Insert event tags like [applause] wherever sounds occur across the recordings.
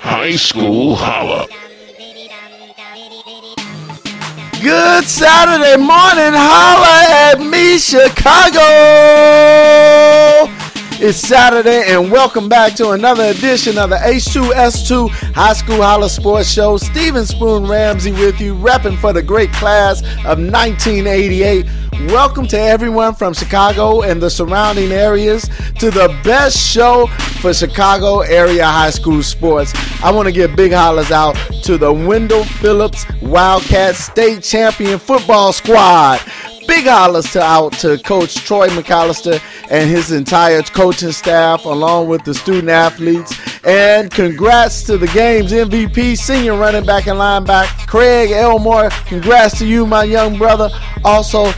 High School Holla. Good Saturday morning, holla at me, Chicago! It's Saturday, and welcome back to another edition of the H2S2 High School Holla Sports Show. Stephen Spoon Ramsey with you, repping for the great class of 1988. Welcome to everyone from Chicago and the surrounding areas to the best show for Chicago area high school sports. I want to give big hollers out to the Wendell Phillips Wildcat State Champion Football Squad. Big hollers to out to Coach Troy McAllister and his entire coaching staff, along with the student athletes. And congrats to the game's MVP, senior running back and linebacker Craig Elmore. Congrats to you, my young brother. Also,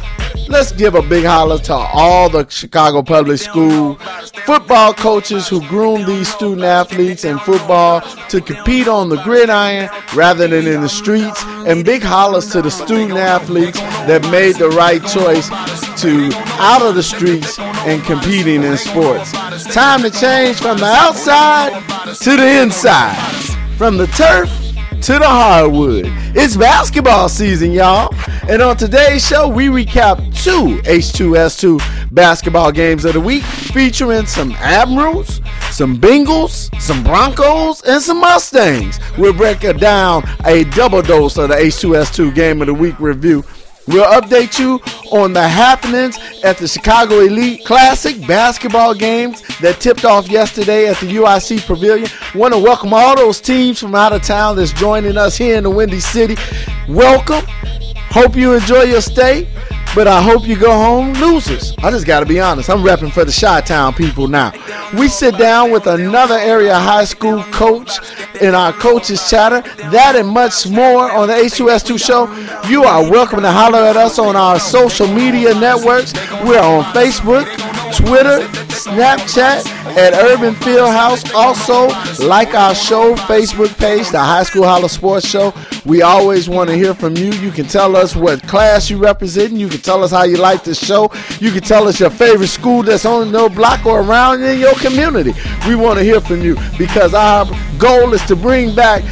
let's give a big holler to all the Chicago Public School football coaches who groom these student athletes in football to compete on the gridiron rather than in the streets. And big hollers to the student athletes that made the right choice to out of the streets and competing in sports. Time to change from the outside to the inside, from the turf to the hardwood. It's basketball season, y'all. And on today's show, we recap two H2S2 basketball games of the week featuring some Admirals, some Bengals, some Broncos, and some Mustangs. We'll break down a double dose of the H2S2 game of the week review. We'll update you on the happenings at the Chicago Elite Classic basketball games that tipped off yesterday at the UIC Pavilion. Want to welcome all those teams from out of town that's joining us here in the Windy City. Welcome. Hope you enjoy your stay, but I hope you go home losers. I just got to be honest. I'm repping for the Chi Town people now. We sit down with another area high school coach in our coaches chatter. That and much more on the H2S2 show. You are welcome to holler at us on our social media networks. We're on Facebook, Twitter, Snapchat at Urban Fieldhouse. Also, like our show Facebook page, the High School Holla Sports Show. We always want to hear from you. You can tell us what class you represent. You can tell us how you like the show. You can tell us your favorite school that's on your block or around in your community. We want to hear from you because our goal is to bring back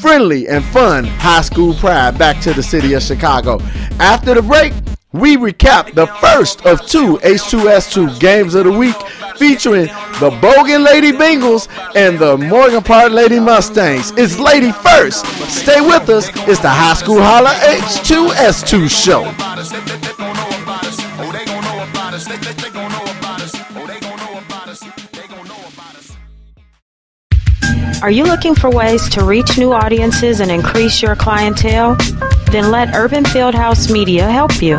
friendly and fun high school pride back to the city of Chicago. After the break, we recap the first of two H2S2 games of the week featuring the Bogan Lady Bengals and the Morgan Park Lady Mustangs. It's Lady First. Stay with us. It's the High School Holla H2S2 show. Are you looking for ways to reach new audiences and increase your clientele? Then let Urban Fieldhouse Media help you.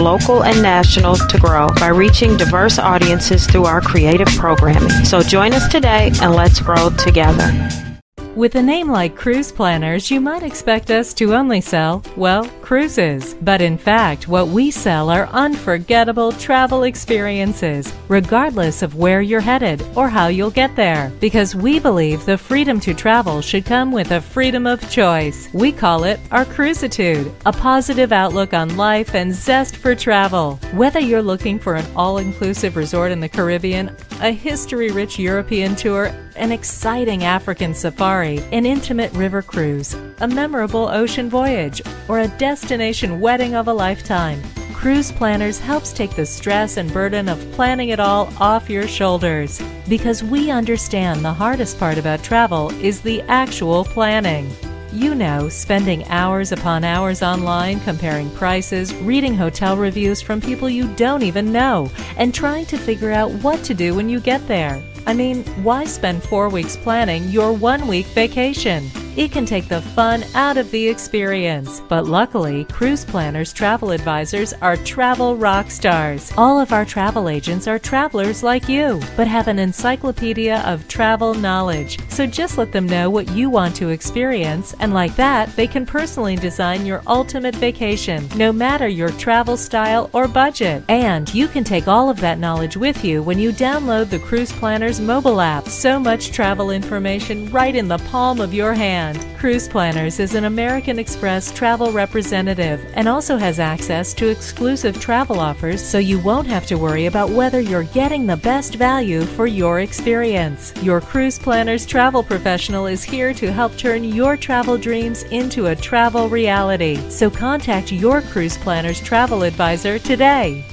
local and national, to grow by reaching diverse audiences through our creative programming. So join us today and let's grow together. With a name like Cruise Planners, you might expect us to only sell, well, cruises. But in fact, what we sell are unforgettable travel experiences, regardless of where you're headed or how you'll get there. Because we believe the freedom to travel should come with a freedom of choice. We call it our Cruisitude, a positive outlook on life and zest for travel. Whether you're looking for an all inclusive resort in the Caribbean, a history rich European tour, an exciting African safari, an intimate river cruise, a memorable ocean voyage, or a destination wedding of a lifetime. Cruise Planners helps take the stress and burden of planning it all off your shoulders because we understand the hardest part about travel is the actual planning. You know, spending hours upon hours online comparing prices, reading hotel reviews from people you don't even know, and trying to figure out what to do when you get there. I mean, why spend four weeks planning your one week vacation? It can take the fun out of the experience. But luckily, Cruise Planners Travel Advisors are travel rock stars. All of our travel agents are travelers like you, but have an encyclopedia of travel knowledge. So just let them know what you want to experience, and like that, they can personally design your ultimate vacation, no matter your travel style or budget. And you can take all of that knowledge with you when you download the Cruise Planners mobile app. So much travel information right in the palm of your hand. Cruise Planners is an American Express travel representative and also has access to exclusive travel offers so you won't have to worry about whether you're getting the best value for your experience. Your Cruise Planners travel professional is here to help turn your travel dreams into a travel reality. So contact your Cruise Planners travel advisor today.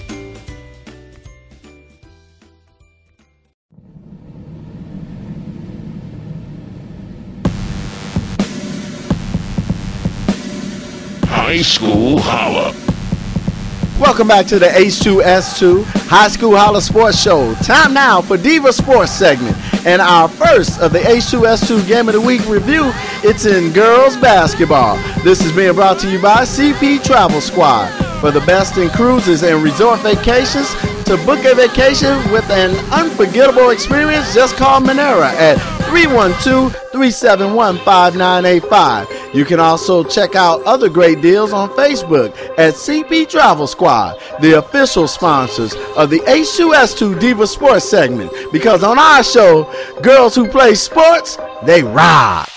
High School Holla. Welcome back to the H2S2 High School Holla Sports Show. Time now for Diva Sports segment. And our first of the H2S2 Game of the Week review, it's in girls basketball. This is being brought to you by CP Travel Squad. For the best in cruises and resort vacations, to book a vacation with an unforgettable experience, just call Monera at 312-371-5985. You can also check out other great deals on Facebook at CP Travel Squad, the official sponsors of the H2S2 Diva Sports segment. Because on our show, girls who play sports, they rock.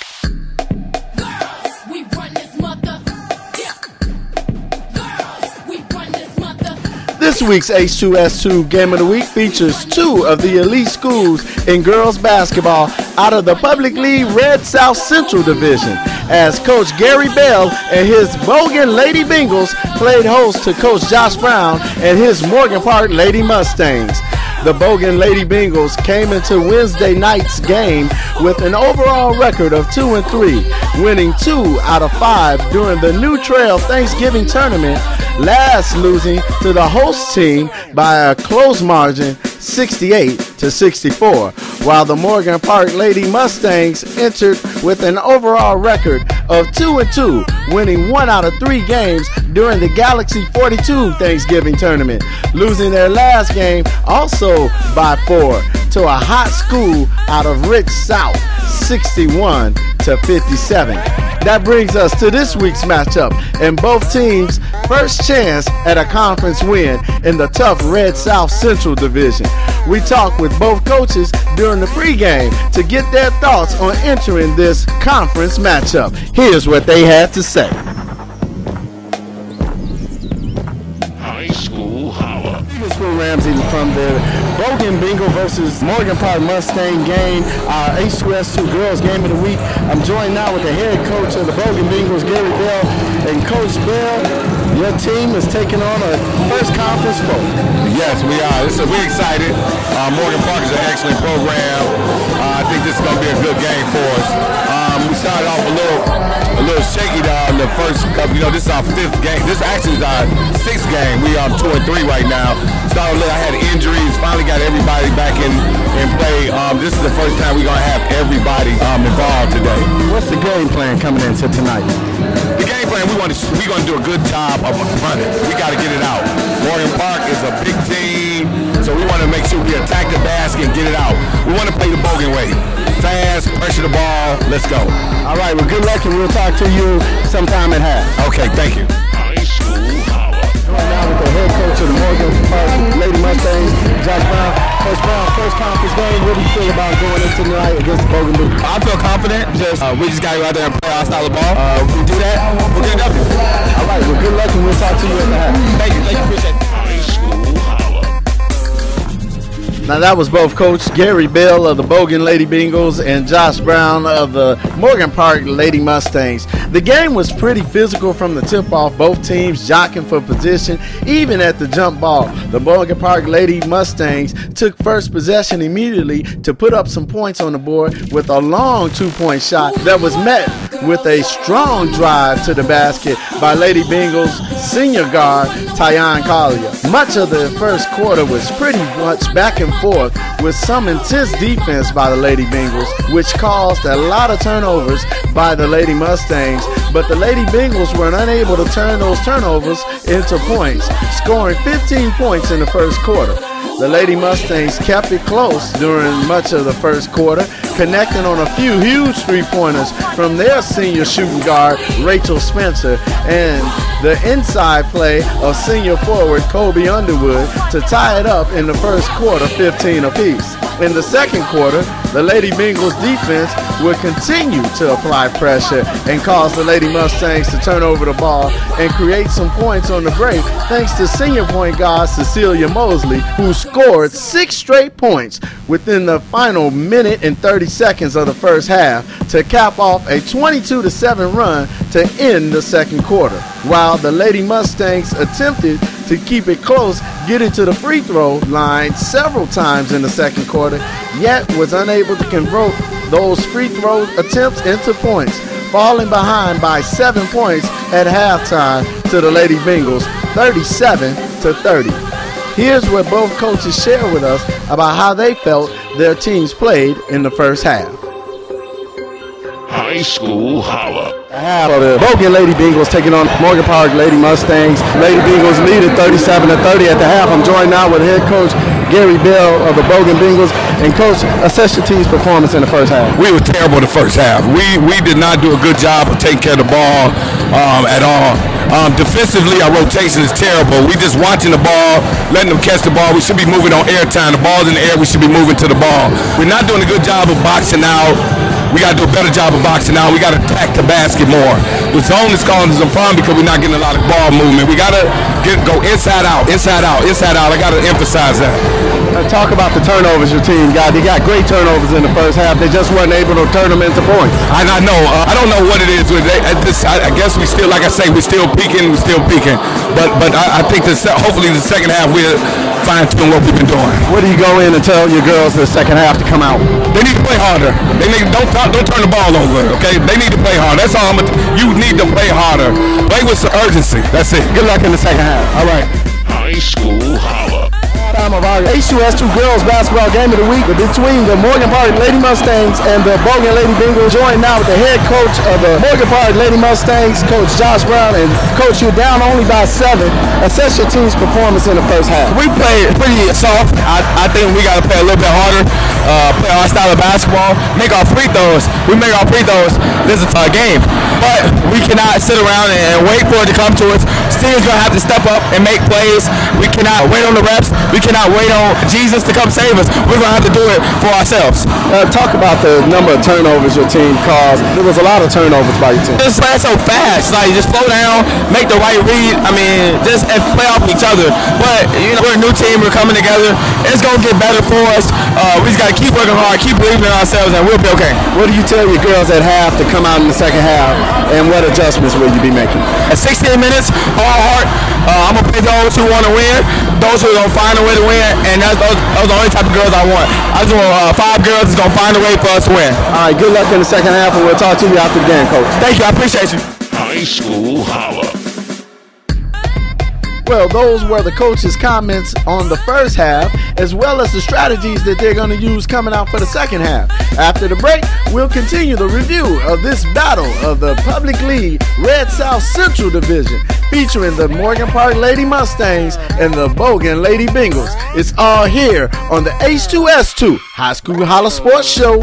This week's H2S2 Game of the Week features two of the elite schools in girls basketball out of the Public League Red South Central Division, as Coach Gary Bell and his Bogan Lady Bengals played host to Coach Josh Brown and his Morgan Park Lady Mustangs. The Bogan Lady Bengals came into Wednesday night's game with an overall record of 2 and 3, winning 2 out of 5 during the New Trier Thanksgiving tournament, last losing to the host team by a close margin 68 to 64, while the Morgan Park Lady Mustangs entered with an overall record of 2 and 2, winning 1 out of 3 games during the Galaxy 42 Thanksgiving tournament, losing their last game also by 4 to a hot school out of Rich South, 61 to 57. That brings us to this week's matchup and both teams' first chance at a conference win in the tough Red South Central Division. We talked with both coaches during the pregame to get their thoughts on entering this conference matchup. Here's what they had to say. High School Holla. Spoon Ramsey from the Bogan Bengal versus Morgan Park Mustang game, our H2S2 Girls Game of the Week. I'm joined now with the head coach of the Bogan Bengals, Gary Bell. And Coach Bell, your team is taking on a first conference foe. Yes, we are. Is, we're excited. Uh, Morgan Park is an excellent program. Uh, I think this is going to be a good game for us. We started off a little, a little shaky in the first couple. You know, this is our fifth game. This actually is our sixth game. We are two and three right now. Started a little. I had injuries. Finally got everybody back in in play. Um, this is the first time we're going to have everybody um, involved today. What's the game plan coming into tonight? The game plan, we want to we're going to do a good job of running. We got to get it out. Morgan Park is a big team, so we want to make sure we attack the basket and get it out. We want to play the Bogan way. Fast, pressure the ball. Let's go. All right, well, good luck, and we'll talk to you sometime at half. Okay, thank you. High School Holla. Right now with the head coach of the Morgan Park Lady Mustangs, Josh Brown. Coach Brown, first conference game, what do you feel about going into tonight against the Bogan Bengals? I feel confident. Just uh, we just got to go out there and play our style of ball. Uh, if we do that, we'll get a W. All right, well, good luck, and we'll talk to you at the half. Thank you. Thank you. Appreciate it. Now that was both Coach Gary Bell of the Bogan Lady Bengals and Josh Brown of the Morgan Park Lady Mustangs. The game was pretty physical from the tip off, both teams jockeying for position, even at the jump ball. The Morgan Park Lady Mustangs took first possession immediately to put up some points on the board with a long two point shot that was met with a strong drive to the basket by Lady Bengals senior guard Tyan Collier. Much of the first quarter was pretty much back and forth with some intense defense by the Lady Bengals, which caused a lot of turnovers by the Lady Mustangs, but the Lady Bengals were unable to turn those turnovers into points, scoring 15 points in the first quarter. The Lady Mustangs kept it close during much of the first quarter, connecting on a few huge three pointers from their senior shooting guard, Rachel Spencer, and the inside play of senior forward Kobe Underwood to tie it up in the first quarter, 15 apiece. In the second quarter, the Lady Bengals defense would continue to apply pressure and cause the Lady Mustangs to turn over the ball and create some points on the break thanks to senior point guard Cecilia Mosley, who scored six straight points within the final minute and 30 seconds of the first half to cap off a 22 7 run to end the second quarter. While the Lady Mustangs attempted to keep it close, getting to the free throw line several times in the second quarter, yet was unable to convert those free throw attempts into points, falling behind by seven points at halftime to the Lady Bengals, 37 to 30. Here's what both coaches share with us about how they felt their teams played in the first half. High School Holla. half of the Bogan Lady Bengals taking on Morgan Park Lady Mustangs. Lady Bengals leading 37 to 30 at the half. I'm joined now with head coach Gary Bell of the Bogan Bengals. And coach, assess your team's performance in the first half. We were terrible the first half. We we did not do a good job of taking care of the ball um, at all. Um, defensively, our rotation is terrible. We just watching the ball, letting them catch the ball. We should be moving on air time. The ball's in the air. We should be moving to the ball. We're not doing a good job of boxing out. We got to do a better job of boxing out. We got to attack the basket more. The zone is causing us some problem because we're not getting a lot of ball movement. We got to get go inside out, inside out, inside out. I got to emphasize that. Uh, talk about the turnovers your team got. They got great turnovers in the first half. They just weren't able to turn them into points. I, I know. Uh, I don't know what it is. With it. I, I, I guess we still, like I say, we're still peaking. We're still peaking. But but I, I think hopefully the second half we'll fine tune what we've been doing. What do you go in and tell your girls in the second half to come out? They need to play harder. They need don't don't turn the ball over. Okay, they need to play harder. That's all. I'm. You need to play harder. Play with some urgency. That's it. Good luck in the second half. All right. High School. Time of our H2S2 girls basketball game of the week between the Morgan Park Lady Mustangs and the Bogan Lady Bengals. Joined now with the head coach of the Morgan Park Lady Mustangs, Coach Josh Brown. And Coach, you're down only by seven. Assess your team's performance in the first half. We played pretty soft. I, I think we got to play a little bit harder. Uh, play our style of basketball. Make our free throws. We make our free throws. This is a game, but we cannot sit around and wait for it to come to us. Steve's gonna have to step up and make plays. We cannot wait on the reps. We cannot wait on Jesus to come save us. We're gonna have to do it for ourselves. Uh, talk about the number of turnovers your team caused. There was a lot of turnovers by your team. Just play so fast. Like just slow down, make the right read. I mean, just and play off each other. But you know, we're a new team. We're coming together. It's gonna get better for us. Uh, we just gotta keep working hard, keep believing in ourselves, and we'll be okay. What do you tell your girls at half to come out in the second half, and what adjustments will you be making? At 16 minutes, all heart. Uh, I'm gonna play those who want to win, those who are gonna find a way to win, and that's those, those are the only type of girls I want. I just want uh, five girls that's gonna find a way for us to win. All right, good luck in the second half, and we'll talk to you after the game, coach. Thank you, I appreciate you. High School Holla. Well, those were the coach's comments on the first half, as well as the strategies that they're going to use coming out for the second half. After the break, we'll continue the review of this battle of the Public League Red South Central Division, featuring the Morgan Park Lady Mustangs and the Bogan Lady Bengals. It's all here on the H2S2 High School Holla Sports Show.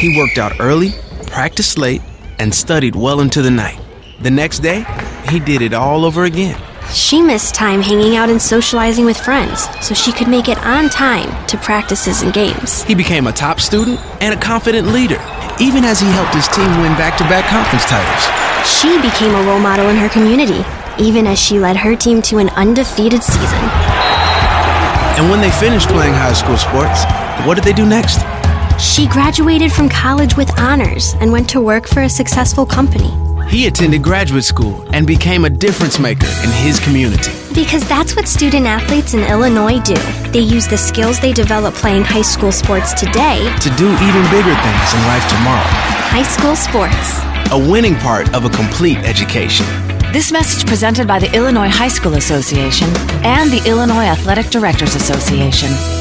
He worked out early, practiced late, and studied well into the night. The next day, he did it all over again. She missed time hanging out and socializing with friends so she could make it on time to practices and games. He became a top student and a confident leader, even as he helped his team win back to back conference titles. She became a role model in her community, even as she led her team to an undefeated season. And when they finished playing high school sports, what did they do next? She graduated from college with honors and went to work for a successful company. He attended graduate school and became a difference maker in his community. Because that's what student athletes in Illinois do. They use the skills they develop playing high school sports today to do even bigger things in life tomorrow. High school sports. A winning part of a complete education. This message presented by the Illinois High School Association and the Illinois Athletic Directors Association.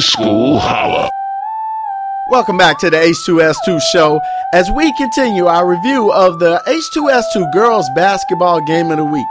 School Holla. Welcome back to the H2S2 show as we continue our review of the H2S2 Girls Basketball Game of the Week.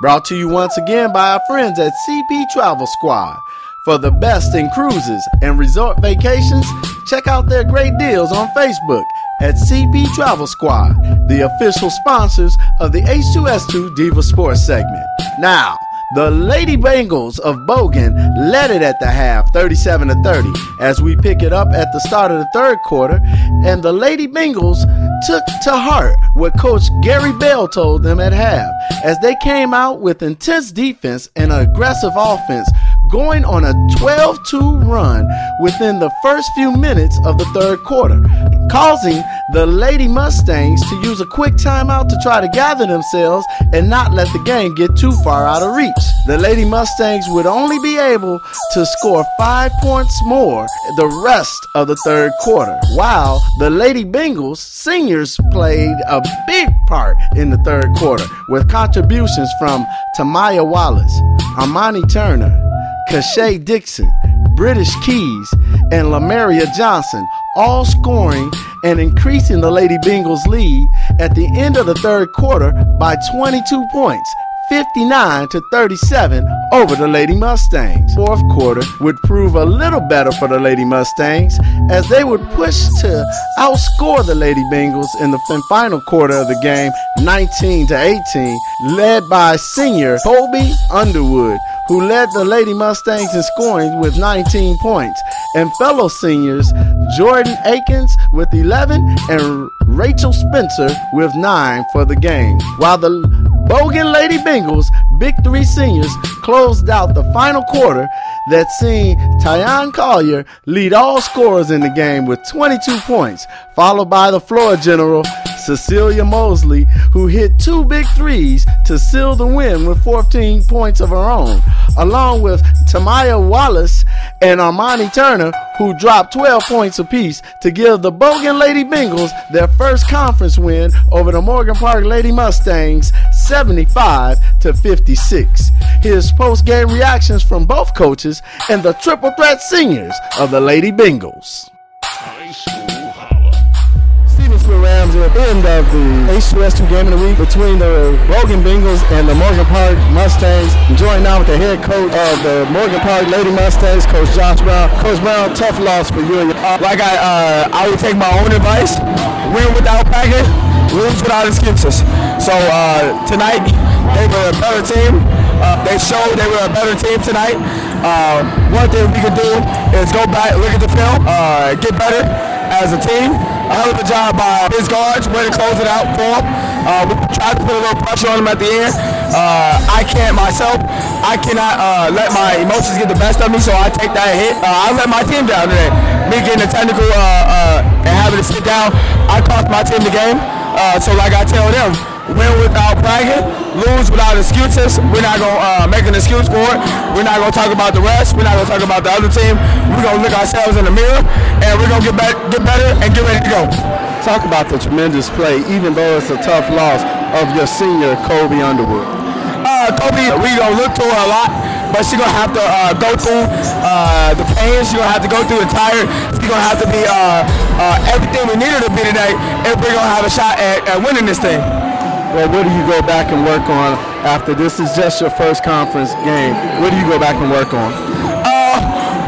Brought to you once again by our friends at CP Travel Squad. For the best in cruises and resort vacations, check out their great deals on Facebook at CP Travel Squad, the official sponsors of the H2S2 Diva Sports segment. Now, the Lady Bengals of Bogan led it at the half, 37 to 30, as we pick it up at the start of the third quarter, and the Lady Bengals took to heart what Coach Gary Bell told them at half, as they came out with intense defense and aggressive offense, going on a 12 2 run within the first few minutes of the third quarter, causing the Lady Mustangs to use a quick timeout to try to gather themselves and not let the game get too far out of reach. The Lady Mustangs would only be able to score five points more the rest of the third quarter, while the Lady Bengals seniors played a big part in the third quarter with contributions from Tamaya Wallace, Armani Turner, Kashay Dixon, British Keys, and Lamaria Johnson, all scoring and increasing the Lady Bengals lead at the end of the third quarter by 22 points. 59 to 37 over the Lady Mustangs. Fourth quarter would prove a little better for the Lady Mustangs as they would push to outscore the Lady Bengals in the final quarter of the game 19 to 18, led by senior Colby Underwood who led the Lady Mustangs in scoring with 19 points, and fellow seniors Jordan Akins with 11 and Rachel Spencer with 9 for the game. While the Bogan Lady Bengals Big Three seniors closed out the final quarter that seen Tyon Collier lead all scorers in the game with 22 points, followed by the floor general Cecilia Mosley, who hit two big threes to seal the win with 14 points of her own, along with Tamaya Wallace and Armani Turner, who dropped 12 points apiece to give the Bogan Lady Bengals their first conference win over the Morgan Park Lady Mustangs 75 to 56. Here's post-game reactions from both coaches and the triple threat seniors of the Lady Bengals. Holla. Rams at the end of the H2S2 game of the week between the Bogan Bengals and the Morgan Park Mustangs. I'm joined now with the head coach of the Morgan Park Lady Mustangs, Coach Josh Brown. Coach Brown, tough loss for you. Uh, like I, uh, I would take my own advice. Win without packing, lose without excuses. So uh, tonight, they were a better team. Uh, they showed they were a better team tonight. Uh, one thing we could do is go back, look at the film, uh, get better as a team. A hell of a job by his guards, way to close it out for him. Uh, we tried to put a little pressure on him at the end. Uh, I can't myself. I cannot uh, let my emotions get the best of me, so I take that hit. Uh, I let my team down today. Me getting the technical uh, uh, and having to sit down, I cost my team the game. So like I tell them, win without bragging, lose without excuses. We're not gonna uh, make an excuse for it. We're not gonna talk about the rest. We're not gonna talk about the other team. We're gonna look ourselves in the mirror and we're gonna get, be- get better and get ready to go. Talk about the tremendous play, even though it's a tough loss of your senior Kobe Underwood. Uh, Kobe, we gonna look to her a lot, but she gonna have to uh, go through uh, the pain. She gonna have to go through the tired. She gonna have to be uh, uh, everything we needed to be today if we're gonna have a shot at, at winning this thing. Well, what do you go back and work on after this is just your first conference game? What do you go back and work on? Uh,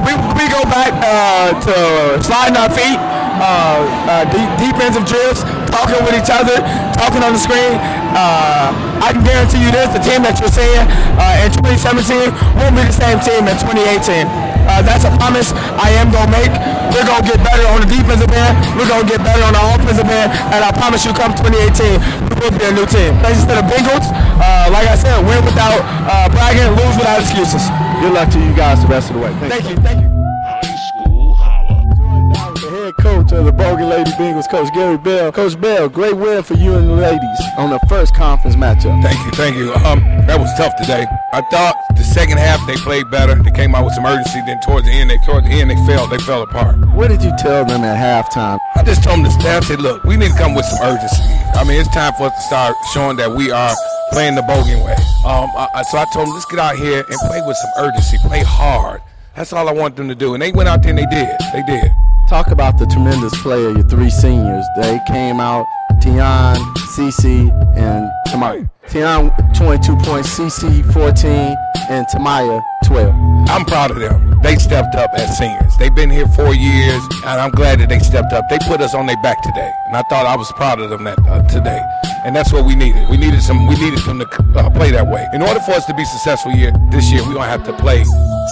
we, we go back uh, to sliding our feet, uh, uh, defensive drills, talking with each other, talking on the screen. Uh, I can guarantee you this: the team that you're seeing uh, in 2017 won't be the same team in 2018. Uh, that's a promise I am gonna make. We're gonna get better on the defensive end. We're gonna get better on the offensive end, and I promise you, come 2018, we will be a new team. Thanks to the Bengals. Uh, like I said, win without uh, bragging, lose without excuses. Good luck to you guys the rest of the way. Thank you. Thank you. Of the Bogan Lady Bengals, Coach Gary Bell. Coach Bell, great win for you and the ladies on the first conference matchup. Thank you, thank you. Um, that was tough today. I thought the second half they played better. They came out with some urgency. Then towards the end, they towards the end they fell. They fell apart. What did you tell them at halftime? I just told them the staff said, look, we need to come with some urgency. I mean, it's time for us to start showing that we are playing the Bogan way. Um, I, I- so I told them, let's get out here and play with some urgency, play hard. That's all I want them to do. And they went out there and they did. They did. Talk about the tremendous play of your three seniors. They came out, Tian, Cece, and Tamaya. Tian, 22 points, Cece, 14, and Tamaya, 12. I'm proud of them. They stepped up as seniors. They've been here four years, and I'm glad that they stepped up. They put us on their back today, and I thought I was proud of them that uh, today. And that's what we needed. We needed some. We needed them to uh, play that way. In order for us to be successful year this year, we gonna have to play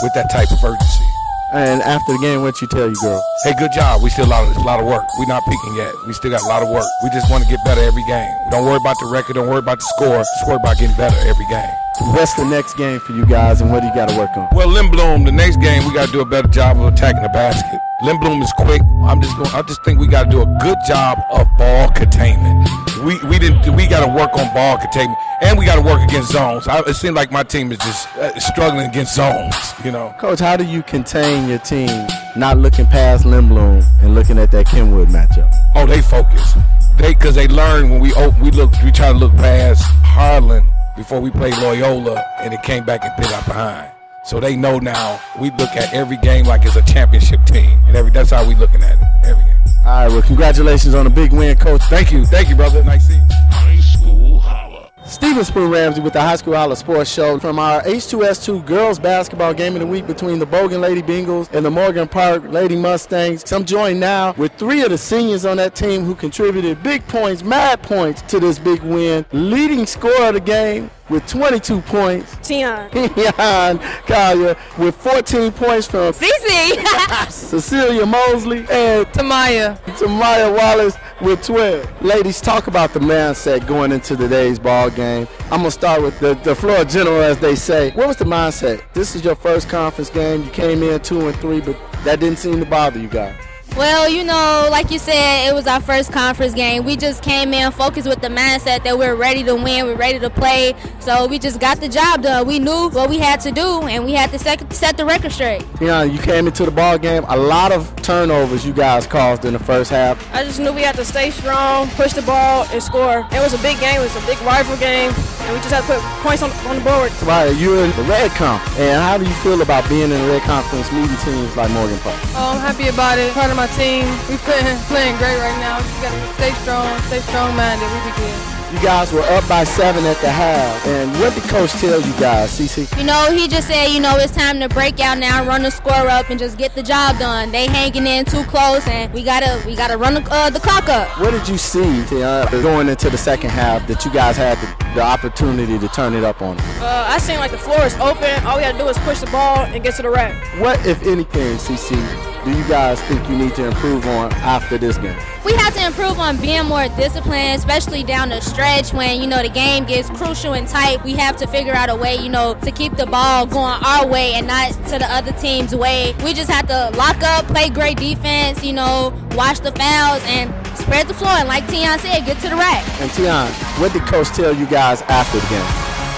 with that type of urgency. And after the game, what you tell you, girl? Hey, good job. We still a lot of, a lot of work. We're not peaking yet. We still got a lot of work. We just want to get better every game. Don't worry about the record. Don't worry about the score. Just worry about getting better every game. What's the next game for you guys, and what do you got to work on? Well, Lindblom, the next game we got to do a better job of attacking the basket. Lindblom is quick. I'm just going. I just think we got to do a good job of ball containment. We we didn't. We got to work on ball containment, and we got to work against zones. I, it seems like my team is just uh, struggling against zones. You know. Coach, how do you contain your team not looking past Lindblom and looking at that Kenwood matchup? Oh, they focus. They because they learn when we open, we look. We try to look past Harlan before we played Loyola, and it came back and put out behind. So they know now. We look at every game like it's a championship team, and every that's how we looking at it. Every game. All right, well, congratulations on a big win, Coach. Thank you, thank you, brother. Nice seeing you. High School Holla. Stephen Spoon Ramsey with the High School Holla Sports Show from our H2S2 girls basketball game of the week between the Bogan Lady Bengals and the Morgan Park Lady Mustangs. I'm joined now with three of the seniors on that team who contributed big points, mad points to this big win. Leading scorer of the game with 22 points. Tian. [laughs] Keon Collier with 14 points from [laughs] Cece. [laughs] Cecilia Mosley and Tamaya. Tamaya Wallace with 12. Ladies, talk about the mindset going into today's ball game. I'm gonna start with the, the floor general, as they say. What was the mindset? This is your first conference game. You came in two and three, but that didn't seem to bother you guys. Well, you know, like you said, it was our first conference game. We just came in focused with the mindset that we're ready to win, we're ready to play. So we just got the job done. We knew what we had to do, and we had to set, set the record straight. Yeah, you came into the ball game. A lot of turnovers you guys caused in the first half. I just knew we had to stay strong, push the ball, and score. It was a big game. It was a big rival game, and we just had to put points on, on the board. Right, you're in the red comp. And how do you feel about being in the red conference meeting teams like Morgan Park? Oh, I'm happy about it. Part of my team. We playing [laughs] playing great right now. We just gotta stay strong, stay strong minded. We be good. You guys were up by seven at the half. And what did coach tell you guys, CC? You know, he just said, you know, it's time to break out now, run the score up, and just get the job done. They hanging in too close, and we gotta we gotta run the, uh, the clock up. What did you see uh, going into the second half that you guys had the, the opportunity to turn it up on? Uh, I seen like the floor is open. All we gotta do is push the ball and get to the rack. What, if anything, CC, do you guys think you need to improve on after this game? We have to improve on being more disciplined, especially down the stretch when, you know, the game gets crucial and tight. We have to figure out a way, you know, to keep the ball going our way and not to the other team's way. We just have to lock up, play great defense, you know, watch the fouls, and spread the floor. And like Tion said, get to the rack. And Tion, what did coach tell you guys after the game?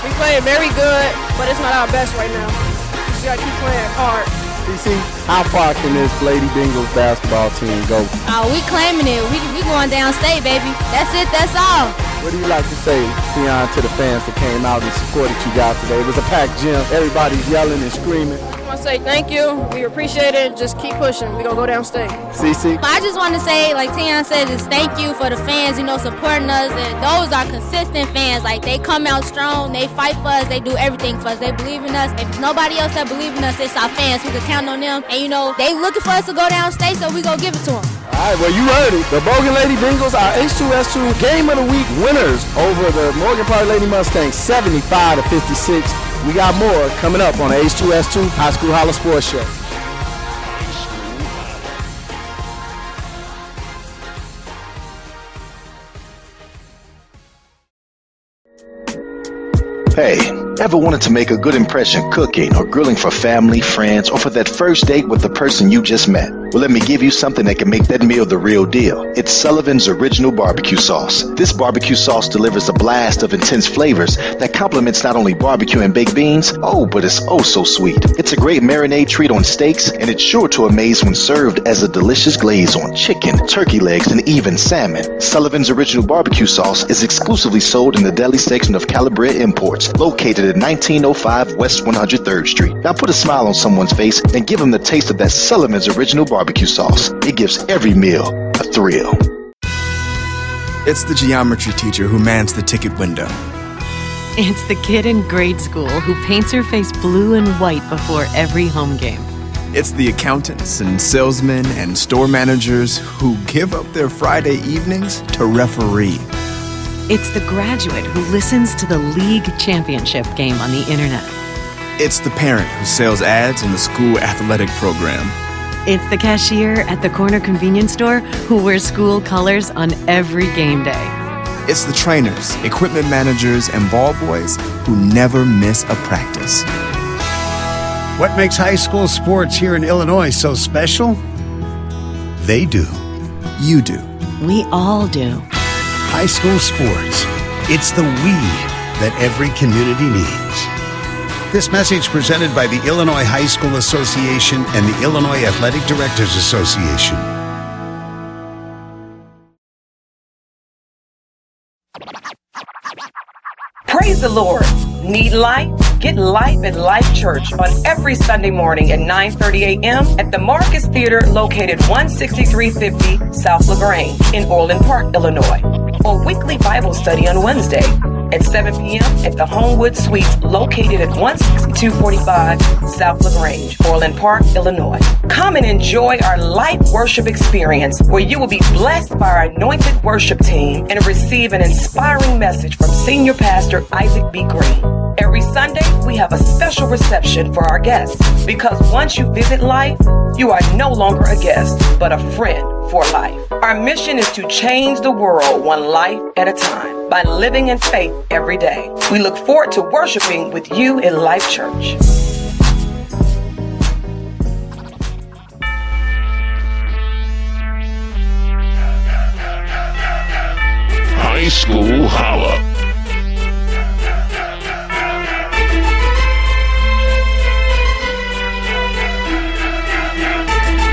We played very good, but it's not our best right now. We just gotta keep playing hard. CC, how far can this Lady Bengals basketball team go? Oh, we claiming it. We, we going downstate, baby. That's it. That's all. What do you like to say, Tion, to the fans that came out and supported you guys today? It was a packed gym. Everybody's yelling and screaming. I want to say thank you. We appreciate it. Just keep pushing. We're gonna go downstate. CC? I just want to say, like Tion said, is thank you for the fans, you know, supporting us. And those are consistent fans. Like they come out strong, they fight for us, they do everything for us. They believe in us. If it's nobody else that believe in us, it's our fans. We can count on them. And you know, they looking for us to go downstate, so we gonna give it to them. All right, well, you heard it. The Bogan Lady Bengals are H2S2 Game of the Week winners over the Morgan Park Lady Mustangs 75 to 56. We got more coming up on the H2S2 High School Holla Sports Show. Hey, ever wanted to make a good impression cooking or grilling for family, friends, or for that first date with the person you just met? Well, let me give you something that can make that meal the real deal. It's Sullivan's Original Barbecue Sauce. This barbecue sauce delivers a blast of intense flavors that complements not only barbecue and baked beans, oh, but it's oh so sweet. It's a great marinade treat on steaks, and it's sure to amaze when served as a delicious glaze on chicken, turkey legs, and even salmon. Sullivan's Original Barbecue Sauce is exclusively sold in the deli section of Calabria Imports, located at 1905 West 103rd Street. Now put a smile on someone's face and give them the taste of that Sullivan's Original Barbecue Barbecue sauce. It gives every meal a thrill. It's the geometry teacher who mans the ticket window. It's the kid in grade school who paints her face blue and white before every home game. It's the accountants and salesmen and store managers who give up their Friday evenings to referee. It's the graduate who listens to the league championship game on the internet. It's the parent who sells ads in the school athletic program. It's the cashier at the corner convenience store who wears school colors on every game day. It's the trainers, equipment managers, and ball boys who never miss a practice. What makes high school sports here in Illinois so special? They do. You do. We all do. High school sports. It's the we that every community needs. This message presented by the Illinois High School Association and the Illinois Athletic Directors Association. Praise the Lord. Need life? Get life at Life Church on every Sunday morning at 9:30 a.m. at the Marcus Theater located 16350 South LaGrange in Orland Park, Illinois. Or weekly Bible study on Wednesday at 7 p.m. at the Homewood Suites located at 16245 South LaGrange, Orland Park, Illinois. Come and enjoy our life worship experience where you will be blessed by our anointed worship team and receive an inspiring message from Senior Pastor Isaac B. Green. Every Sunday, we have a special reception for our guests because once you visit life, you are no longer a guest, but a friend for life. Our mission is to change the world one life at a time by living in faith every day. We look forward to worshiping with you in Life Church. High School Holla.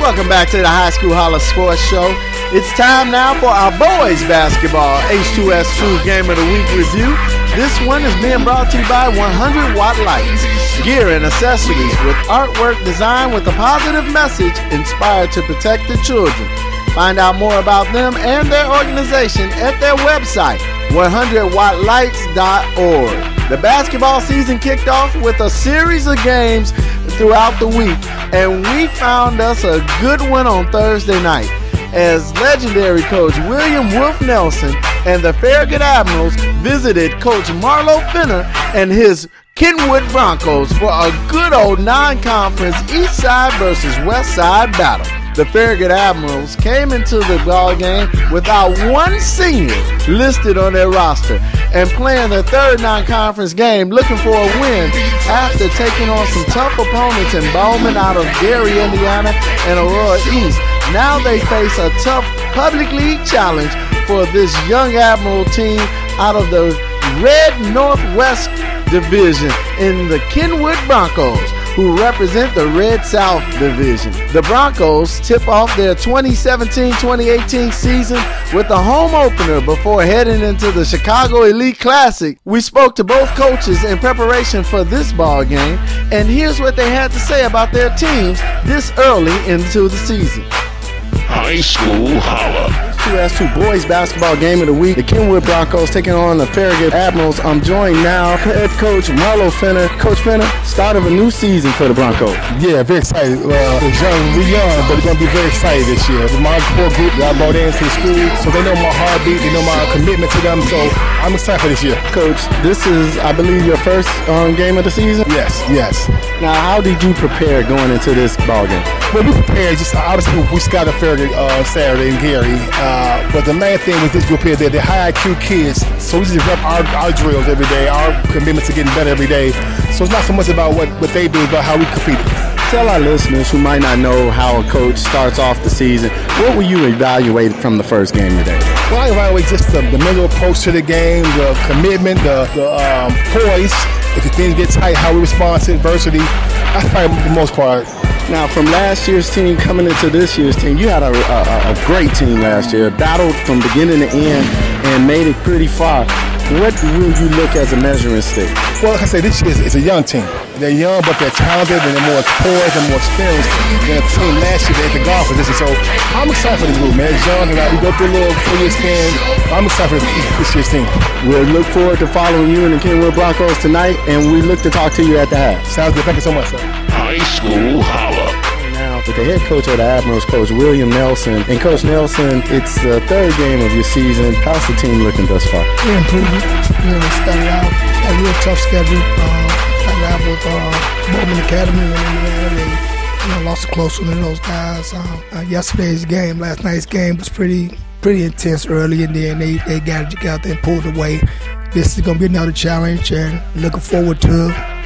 Welcome back to the High School Holla Sports Show. It's time now for our boys basketball H2S2 Game of the Week review. This one is being brought to you by 100 Watt Lights, gear and accessories with artwork designed with a positive message inspired to protect the children. Find out more about them and their organization at their website, 100wattlights.org. The basketball season kicked off with a series of games throughout the week, and we found us a good one on Thursday night as legendary coach William Wolf Nelson and the Farragut Admirals visited Coach Marlo Finner and his Kenwood Broncos for a good old non-conference East Side versus West Side battle. The Farragut Admirals came into the ball game without one senior listed on their roster and playing their third non-conference game looking for a win after taking on some tough opponents in Bowman out of Gary, Indiana and Aurora East. Now they face a tough public league challenge for this young Admiral team out of the Red Northwest Division in the Kenwood Broncos, who represent the Red South Division. The Broncos tip off their 2017 2018 season with a home opener before heading into the Chicago Elite Classic. We spoke to both coaches in preparation for this ball game, and here's what they had to say about their teams this early into the season. High School Holla. 2S2 boys basketball game of the week. The Kenwood Broncos taking on the Farragut Admirals. I'm joined now, head coach Marlo Finner. Coach Finner, start of a new season for the Broncos. Yeah, very excited. Uh, it's young, we young, but we're gonna be very excited this year. My core group that I brought into the school, so they know my heartbeat, they know my commitment to them. So I'm excited for this year. Coach, this is, I believe, your first um, game of the season. Yes, yes. Now, how did you prepare going into this ball game? Well, we prepared. Just obviously, we scouted Farragut uh, Saturday in Gary. Uh, but the main thing with this group here, they're, they're high IQ kids. So we just rep our, our drills every day, our commitment to getting better every day. So it's not so much about what, what they do, about how we compete. Tell our listeners who might not know how a coach starts off the season, what will you evaluate from the first game today? Well, I evaluate just the, the mental approach to the game, the commitment, the, the um, poise. If the things get tight, how we respond to adversity. That's probably for the most part. Now, from last year's team coming into this year's team, you had a, a, a, great team last year, battled from beginning to end, and made it pretty far. What will you look as a measuring stick? Well, like I say, this year is, a young team. They're young, but they're talented, and they're more poised and more experienced than the team last year at the golf position. So I'm excited for this group, man. It's young, and we go through a little four-year span. I'm excited for this, this year's team. We'll look forward to following you and the Kenwood Broncos tonight, and we look to talk to you at the half. Sounds good. Thank you so much, sir. High School Holla now with the head coach of the Admirals, Coach William Nelson. And Coach Nelson, it's the third game of your season. How's the team looking thus far? We're improving. You know, we started out a real tough schedule. Uh, started out with uh, Bowman Academy in Indiana. They you know, lost a close one to those guys. Uh, uh, yesterday's game, last night's game was pretty pretty intense early, and then they, they got it together and pulled away. This is to be another challenge, and looking forward to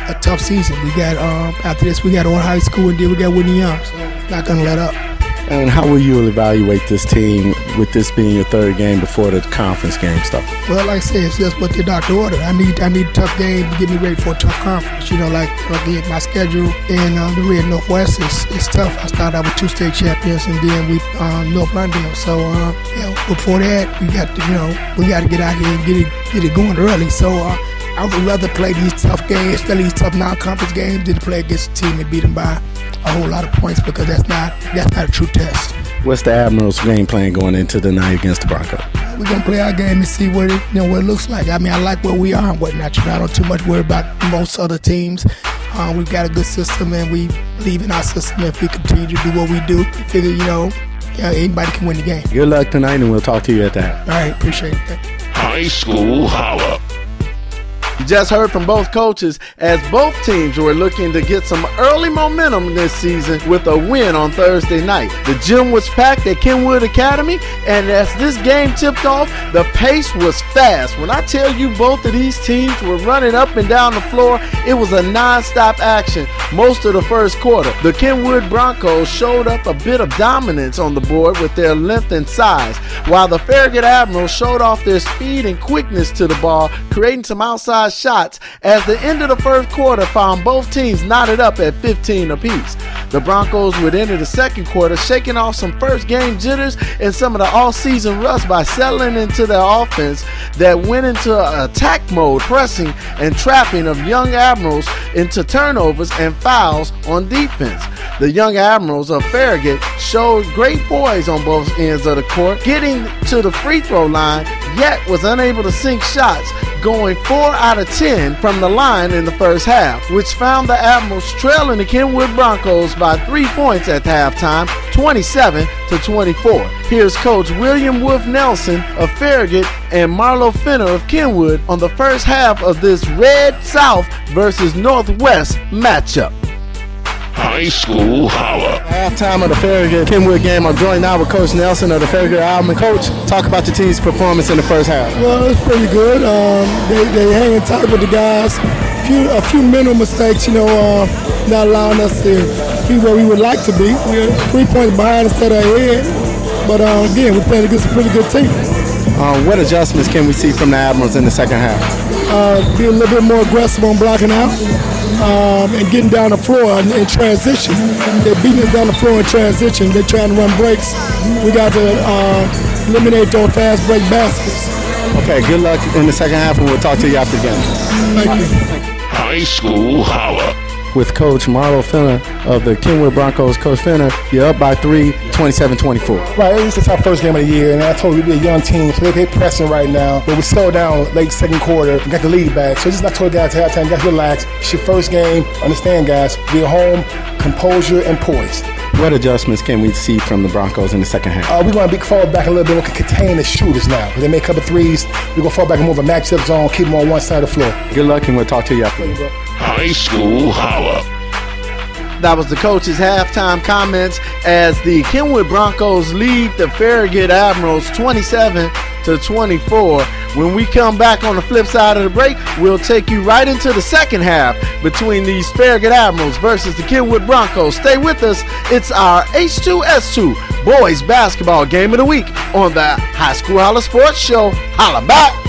a tough season. We got um, after this, we got Orr high school, and then we got Whitney Young. So not gonna let up. And how will you evaluate this team with this being your third game before the conference game stuff? Well, like I said, it's just what the doctor ordered. I need I need tough game to get me ready for a tough conference. You know, like again, my schedule in uh, the Red Northwest is, is tough. I started out with two state champions, and then we uh, North Lawndale. So know, before that, we got to you know we got to get out here and get it get it going early. So. Uh, I would rather play these tough games, especially these tough non-conference games, than to play against a team and beat them by a whole lot of points because that's not that's not a true test. What's the Admirals' game plan going into the night against the Broncos? We're gonna play our game and see what it you know what it looks like. I mean, I like where we are and whatnot. You know, I don't too much worry about most other teams. Uh, we've got a good system and we believe in our system. If we continue to do what we do, we figure you know, yeah, anybody can win the game. Good luck tonight, and we'll talk to you at that. All right, appreciate it. High School Holla. Just heard from both coaches as both teams were looking to get some early momentum this season with a win on Thursday night. The gym was packed at Kenwood Academy, and as this game tipped off, the pace was fast. When I tell you both of these teams were running up and down the floor, it was a non-stop action most of the first quarter. The Kenwood Broncos showed up a bit of dominance on the board with their length and size, while the Farragut Admirals showed off their speed and quickness to the ball, creating some outside 25 shots as the end of the first quarter found both teams knotted up at 15 apiece. The Broncos would enter the second quarter shaking off some first game jitters and some of the all-season rust by settling into their offense that went into attack mode, pressing and trapping of young Admirals into turnovers and fouls on defense. The young Admirals of Farragut showed great poise on both ends of the court, getting to the free throw line, yet was unable to sink shots, going 4 out of 10 from the line in the first half, which found the Admirals trailing the Kenwood Broncos by 3 points at halftime, 27 to 24. Here's coach William Wolf Nelson of Farragut and Marlo Finner of Kenwood on the first half of this Red South versus Northwest matchup. High School Holla. Halftime of the Farragut Kenwood game, I'm joined now with Coach Nelson of the Farragut Alman. Coach, talk about the team's performance in the first half. Well, it's pretty good. Um, they they hanging tight with the guys. A few a few mental mistakes, you know, uh, not allowing us to be where we would like to be. We're three points behind instead of ahead. But uh, again, we're playing against a pretty good team. Uh, what adjustments can we see from the Admirals in the second half? Uh, be a little bit more aggressive on blocking out um, and getting down the floor in, in transition. They're beating us down the floor in transition. They're trying to run breaks. We got to uh, eliminate those fast break baskets. Okay, good luck in the second half, and we'll talk to you after the game. Thank you. High School Holla. With Coach Marlo Finner of the Kenwood Broncos. Coach Finner, you're up by three, 27-24. Right, this is our first game of the year, and I told you we're a young team, so they're pressing right now. But we slowed down late second quarter got the lead back. So just I told guys at halftime, guys, relax. It's your first game. Understand, guys. Be at home, composure, and poise. What adjustments can we see from the Broncos in the second half? Uh, we're going to be fall back a little bit. We can contain the shooters now. They make a couple threes. We're going to fall back and move a matchup zone, keep them on one side of the floor. Good luck, and we'll talk to you after. High School Holla. That was the coach's halftime comments as the Kenwood Broncos lead the Farragut Admirals 27 to 24. When we come back on the flip side of the break, we'll take you right into the second half between these Farragut Admirals versus the Kenwood Broncos. Stay with us. It's our H2S2 boys basketball game of the week on the High School Holla Sports Show. Holla back.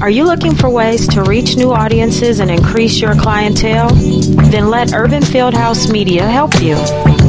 Are you looking for ways to reach new audiences and increase your clientele? Then let Urban Fieldhouse Media help you.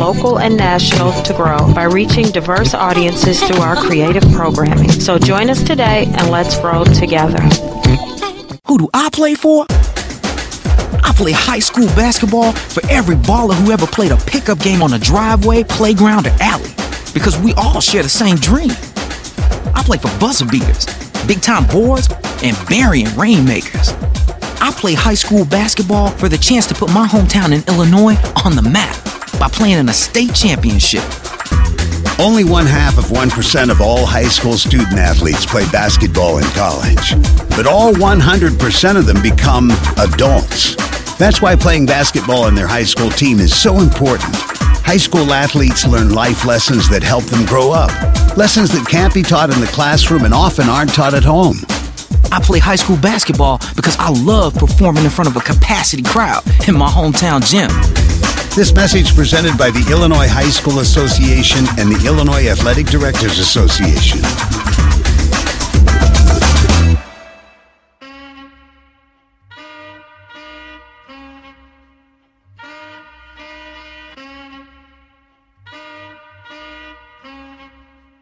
local and national, to grow by reaching diverse audiences through our creative programming. So join us today and let's grow together. Who do I play for? I play high school basketball for every baller who ever played a pickup game on a driveway, playground, or alley. Because we all share the same dream. I play for buzzer beaters, big time boards, and burying rainmakers. I play high school basketball for the chance to put my hometown in Illinois on the map by playing in a state championship. Only one half of 1% of all high school student athletes play basketball in college. But all 100% of them become adults. That's why playing basketball in their high school team is so important. High school athletes learn life lessons that help them grow up. Lessons that can't be taught in the classroom and often aren't taught at home. I play high school basketball because I love performing in front of a capacity crowd in my hometown gym. This message presented by the Illinois High School Association and the Illinois Athletic Directors Association.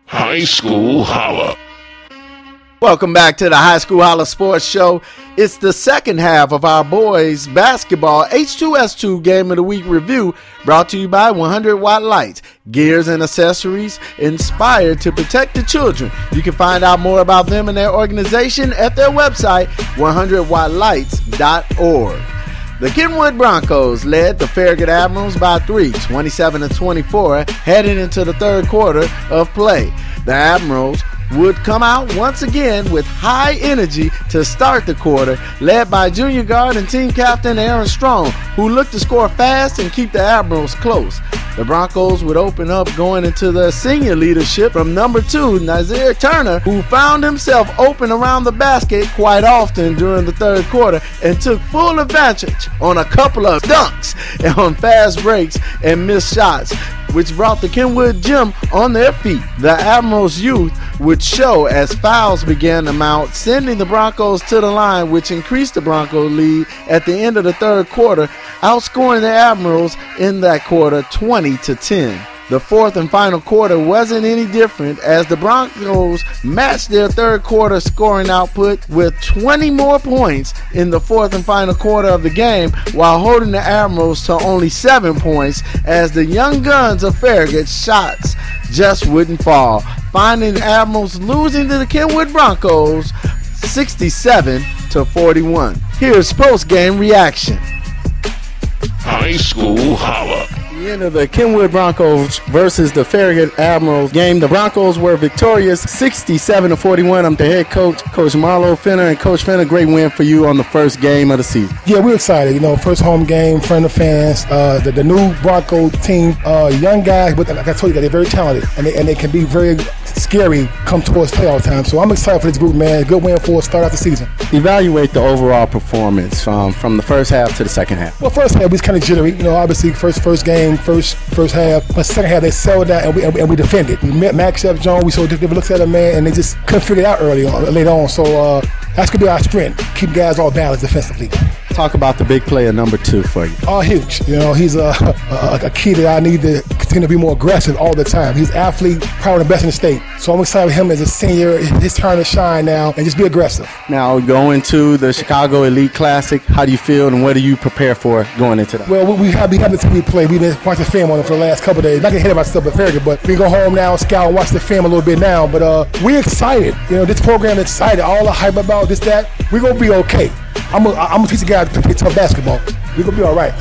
High School Holla. Welcome back to the High School Holla Sports Show. It's the second half of our boys basketball H2S2 Game of the Week review brought to you by 100 Watt Lights, gears and accessories inspired to protect the children. You can find out more about them and their organization at their website, 100wattlights.org. The Kenwood Broncos led the Farragut Admirals by three, 27 to 24, heading into the third quarter of play. The Admirals would come out once again with high energy to start the quarter, led by junior guard and team captain Aaron Strong, who looked to score fast and keep the Admirals close. The Broncos would open up going into the senior leadership from number two, Nazir Turner, who found himself open around the basket quite often during the third quarter and took full advantage on a couple of dunks and [laughs] on fast breaks and missed shots which brought the Kenwood Gym on their feet. The Admirals youth would show as fouls began to mount, sending the Broncos to the line, which increased the Broncos lead at the end of the third quarter, outscoring the Admirals in that quarter 20 to 10. The fourth and final quarter wasn't any different as the Broncos matched their third quarter scoring output with 20 more points in the fourth and final quarter of the game while holding the Admirals to only 7 points as the young guns of Farragut shots just wouldn't fall, finding the Admirals losing to the Kenwood Broncos 67 to 41. Here's post-game reaction. High School Holla. The end of the Kenwood Broncos versus the Farragut Admirals game. The Broncos were victorious 67 to 41. I'm the head coach, Coach Marlo Finner. And Coach Finner, great win for you on the first game of the season. Yeah, we're excited. You know, first home game, friend of fans. Uh, the, the new Bronco team, uh, young guys, but like I told you, they're very talented and they, and they can be very scary come towards playoff time. So I'm excited for this group, man. Good win for us start out the season. Evaluate the overall performance um, from the first half to the second half. Well, first half we was kind of jittery. You know, obviously first first game, first first half, but second half they settled out and we and we, and we defended. We met matchup zone. We saw different looks at him, man, and they just couldn't figure it out early on, later on. So uh, that's gonna be our strength. Keep guys all balanced defensively. Talk about the big player number two for you. Oh, huge. You know, he's a, a, a key that I need to continue to be more aggressive all the time. He's athlete, probably the best in the state. So I'm excited with him as a senior. His turn to shine now and just be aggressive. Now, going to the Chicago Elite Classic, how do you feel and what do you prepare for going into that? Well, we have, we have the team we play. We've been watching film on it for the last couple of days. Not getting ahead of myself, but Farragut, but we go home now, scout, watch the film a little bit now. But uh, we're excited. You know, this program excited. All the hype about this, that. We're going to be okay. I'm going I'm to teach the guys to play tough basketball. We're going to be all right.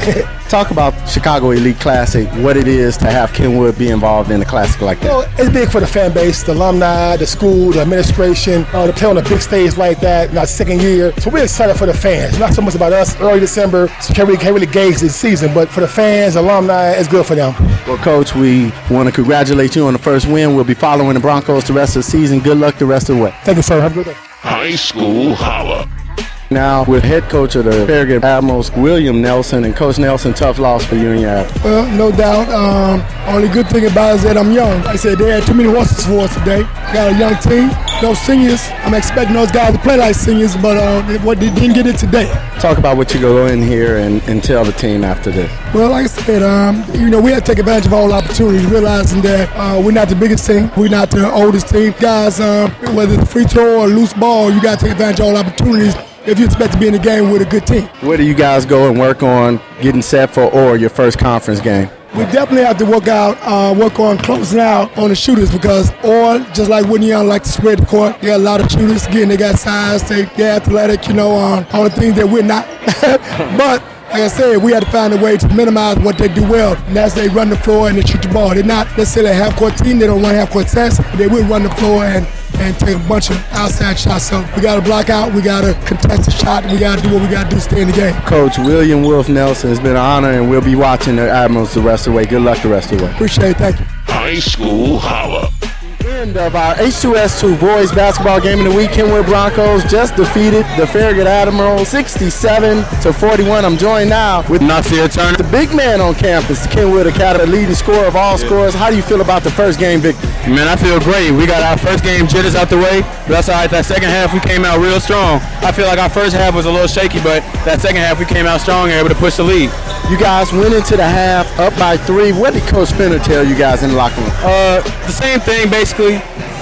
[laughs] Talk about Chicago Elite Classic, what it is to have Kenwood be involved in a classic like that. Well, it's big for the fan base, the alumni, the school, the administration, uh, to play on a big stage like that in our second year. So we're excited for the fans. Not so much about us. Early December, so can't really, can't really gauge this season, but for the fans, alumni, it's good for them. Well, Coach, we want to congratulate you on the first win. We'll be following the Broncos the rest of the season. Good luck the rest of the way. Thank you, sir. Have a good day. High School Holla. Now, with head coach of the Farragut Admirals, William Nelson, and Coach Nelson, tough loss for you and your Admirals. Well, no doubt. Um, only good thing about it is that I'm young. Like I said they had too many horses for us today. Got a young team, no seniors. I'm expecting those guys to play like seniors, but uh, what they didn't get it today. Talk about what you go in here and, and tell the team after this. Well, like I said, um, you know, we have to take advantage of all opportunities, realizing that uh, we're not the biggest team, we're not the oldest team. Guys, uh, whether it's free throw or loose ball, you got to take advantage of all opportunities if you expect to be in the game with a good team. Where do you guys go and work on getting set for or your first conference game? We definitely have to work out, uh, work on closing out on the shooters because, or just like Whitney Young like to spread the court, they got a lot of shooters. Again, they got size, they, they're athletic, you know, uh, all the things that we're not. [laughs] but like I said, we had to find a way to minimize what they do well, and that's they run the floor and they shoot the ball. They're not necessarily a half court team, they don't run half court sets, but they will run the floor and and take a bunch of outside shots. So we got to block out. We got to contest the shot. We got to do what we got to do to stay in the game. Coach William Wolf Nelson, it's been an honor, and we'll be watching the Admirals the rest of the way. Good luck the rest of the way. Appreciate it. Thank you. High School Holla. End of our H2S2 boys basketball game of the week. Kenwood Broncos just defeated the Farragut Admirals 67 to 41. I'm joined now with Nasir Turner, the big man on campus, the Kenwood Academy leading scorer of all scores. How do you feel about the first game victory? Man, I feel great. We got our first game jitters out the way. That's all right. That second half, we came out real strong. I feel like our first half was a little shaky, but that second half, we came out strong and able to push the lead. You guys went into the half up by three. What did Coach Finner tell you guys in the locker room? Uh, the same thing, basically.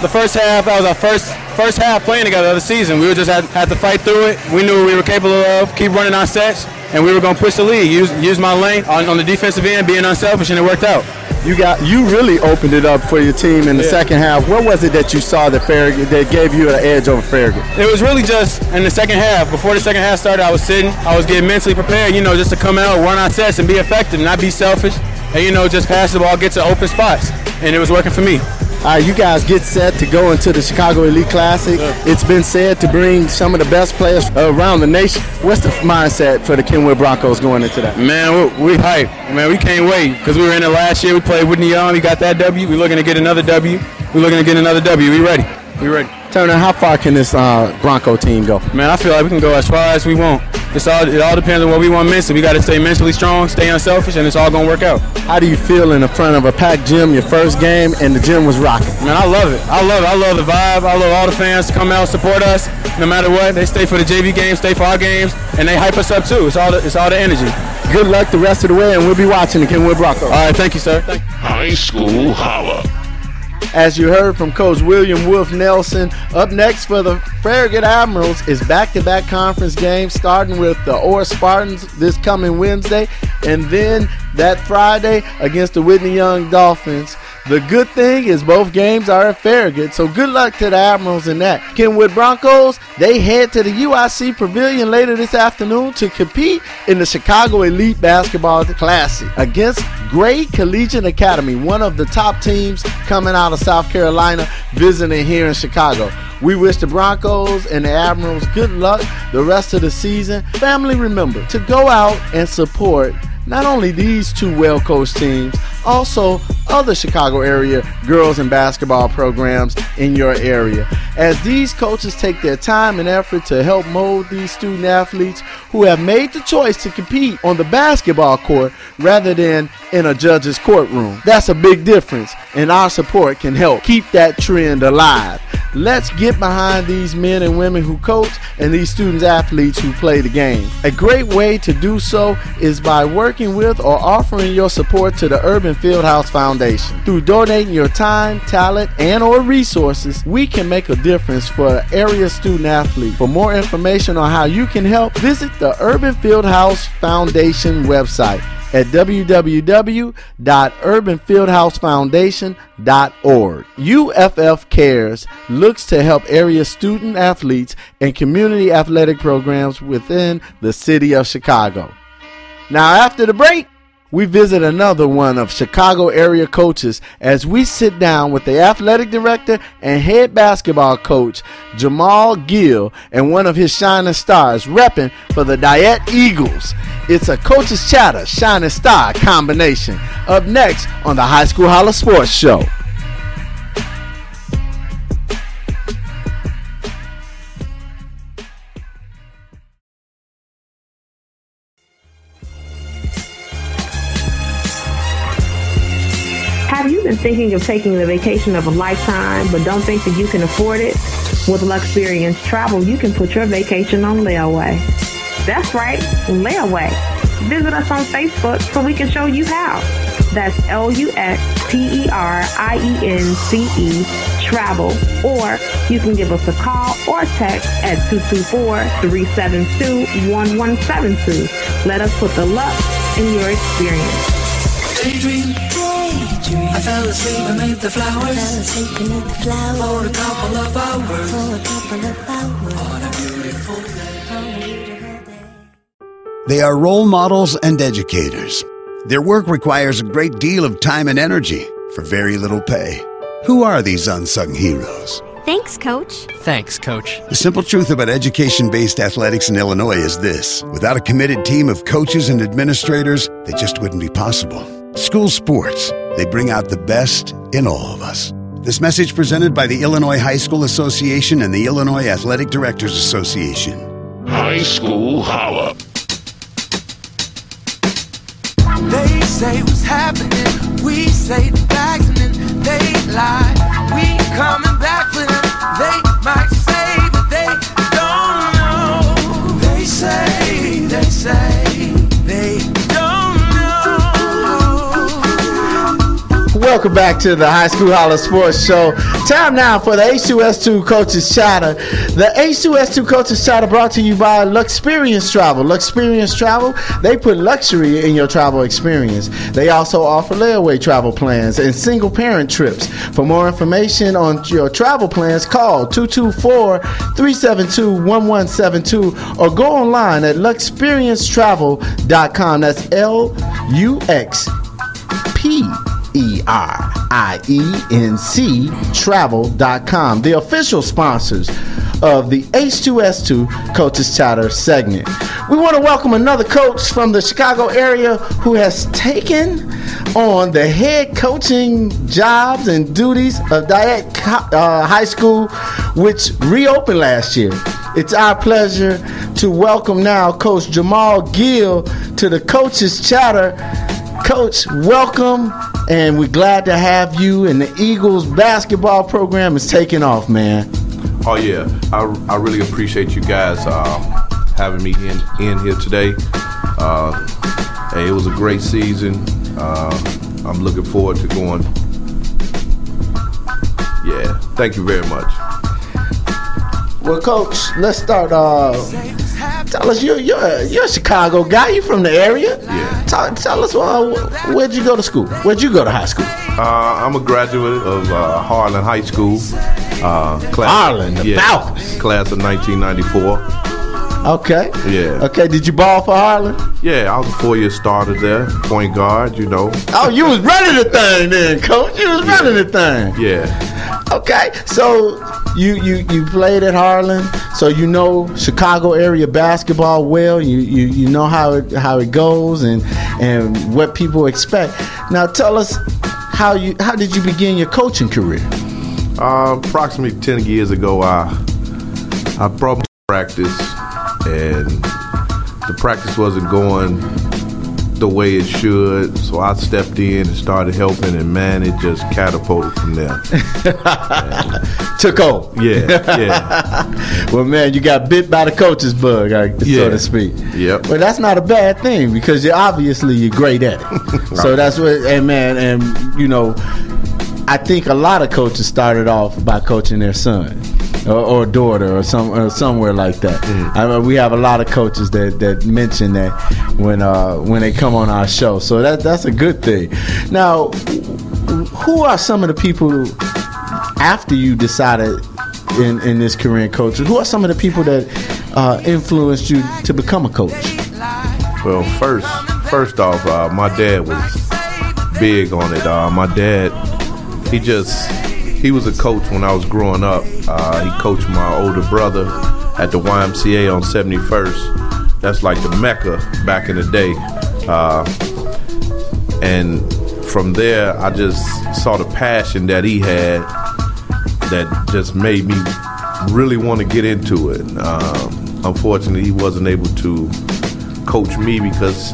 The first half, that was our first first half playing together of the season. We just had, had to fight through it. We knew we were capable of, keep running our sets, and we were going to push the lead. Use use my lane on, on the defensive end, being unselfish, and it worked out. You got you really opened it up for your team in the Yeah. second half. What was it that you saw that Farragut that gave you an edge over Farragut? It was really just in the second half. Before the second half started, I was sitting. I was getting mentally prepared, you know, just to come out, run our sets, and be effective, not be selfish, and you know, just pass the ball, get to open spots, and it was working for me. All right, you guys get set to go into the Chicago Elite Classic. It's been said to bring some of the best players around the nation. What's the mindset for the Kenwood Broncos going into that? Man, we, we hype. Man, we can't wait because we were in it last year. We played Whitney Young. We got that W. We're looking to get another W. We're looking to get another W. We ready. We ready. Turner, how far can this uh, Bronco team go? Man, I feel like we can go as far as we want. It's all it all depends on what we want mentally. We got to stay mentally strong, stay unselfish, and it's all gonna work out. How do you feel in the front of a packed gym, your first game, and the gym was rocking? Man, I love it. I love it. I love the vibe. I love all the fans to come out support us, no matter what. They stay for the JV games, stay for our games, and they hype us up too. It's all the, it's all the energy. Good luck the rest of the way, and we'll be watching the Kenwood Broncos. All right, thank you, sir. Thank you. High School Holla. As you heard from Coach William Wolf Nelson, up next for the Farragut Admirals is back-to-back conference games, starting with the Orr Spartans this coming Wednesday, and then that Friday against the Whitney Young Dolphins. The good thing is both games are at Farragut, so good luck to the Admirals in that. Kenwood Broncos, they head to the UIC Pavilion later this afternoon to compete in the Chicago Elite Basketball Classic against Gray Collegiate Academy, one of the top teams coming out of South Carolina, visiting here in Chicago. We wish the Broncos and the Admirals good luck the rest of the season. Family, remember to go out and support not only these two well coached teams, also other Chicago area girls and basketball programs in your area. As these coaches take their time and effort to help mold these student athletes who have made the choice to compete on the basketball court rather than in a judge's courtroom. That's a big difference, and our support can help keep that trend alive. Let's get behind these men and women who coach and these students athletes who play the game. A great way to do so is by working with or offering your support to the Urban Fieldhouse Foundation. Through donating your time, talent, and or resources, we can make a difference for area student athletes. For more information on how you can help, visit the Urban Fieldhouse Foundation website at www.urbanfieldhousefoundation.org. UFF Cares looks to help area student athletes and community athletic programs within the city of Chicago. Now, after the break, we visit another one of Chicago area coaches as we sit down with the athletic director and head basketball coach Jamal Gill and one of his shining stars repping for the Dyett Eagles. It's a coach's chatter shining star combination. Up next on the High School Holla Sports Show. Been thinking of taking the vacation of a lifetime but don't think that you can afford it? With Luxperience Travel, you can put your vacation on layaway. That's right, layaway. Visit us on Facebook so we can show you how. That's L-U-X-P-E-R-I-E-N-C-E travel or you can give us a call or text at 224-372-1172. Let us put the luck in your experience. Daydream, daydream. I fell asleep amid the flowers. Fell asleep amid the flowers. For a couple of hours. For a couple of hours. On a beautiful day. They are role models and educators. Their work requires a great deal of time and energy for very little pay. Who are these unsung heroes? Thanks, Coach. Thanks, Coach. The simple truth about education based athletics in Illinois is this without a committed team of coaches and administrators, they just wouldn't be possible. School sports, they bring out the best in all of us. This message presented by the Illinois High School Association and the Illinois Athletic Directors Association. High School Holla. They say what's happening. We say the facts and then they lie. We coming back for them. They might say, but they don't know. They say, they say, Welcome back to the High School Holla Sports Show. Time now for the H2S2 Coaches Chatter. The H2S2 Coaches Chatter brought to you by Luxperience Travel. Luxperience Travel, they put luxury in your travel experience. They also offer layaway travel plans and single parent trips. For more information on your travel plans, call 224 372 1172 or go online at luxperiencetravel.com. That's L U X P E R I E N C travel.com, the official sponsors of the H2S2 Coaches Chatter segment. We want to welcome another coach from the Chicago area who has taken on the head coaching jobs and duties of Dyett uh, High School, which reopened last year. It's our pleasure to welcome now Coach Jamal Gill to the Coaches Chatter. Coach, welcome, and we're glad to have you. And the Eagles basketball program is taking off, man. Oh yeah, I, I really appreciate you guys uh, having me in, in here today. Uh, hey, it was a great season. Uh, I'm looking forward to going. Yeah, thank you very much. Well, Coach, let's start. Uh, tell us, you're, you're, a, you're a Chicago guy. You from the area? Yeah. Tell, tell us, uh, where'd you go to school? Where'd you go to high school? Uh, I'm a graduate of uh, Harlan High School. Uh, class, Harlan, the yeah, Falcons. Class of 1994. Okay. Yeah. Okay. Did you ball for Harlan? Yeah, I was a four-year starter there, point guard. You know. Oh, you was running the thing then, Coach. You was running the thing. Yeah. Okay. So you you you played at Harlan, so you know Chicago area basketball well. You you you know how it how it goes and and what people expect. Now tell us how you how did you begin your coaching career? Uh, approximately ten years ago, I I brought practice, and the practice wasn't going the way it should. So I stepped in and started helping, and man, it just catapulted from there. [laughs] Took over. Yeah, yeah. [laughs] well, man, you got bit by the coach's bug, uh, so Yeah. to speak. Yep. But that's not a bad thing because you're obviously you're great at it. [laughs] so that's what, and man, and you know, I think a lot of coaches started off by coaching their son. Or, or daughter, or some, or somewhere like that. Mm. I mean, we have a lot of coaches that, that mention that when uh, when they come on our show, so that that's a good thing. Now, who are some of the people after you decided in, in this career in coaching? Who are some of the people that uh, influenced you to become a coach? Well, first, first off, uh, my dad was big on it. Uh, my dad, he just, he was a coach when I was growing up. Uh, he coached my older brother at the YMCA on 71st. That's like the mecca back in the day. Uh, and from there, I just saw the passion that he had that just made me really want to get into it. Um, unfortunately, he wasn't able to coach me because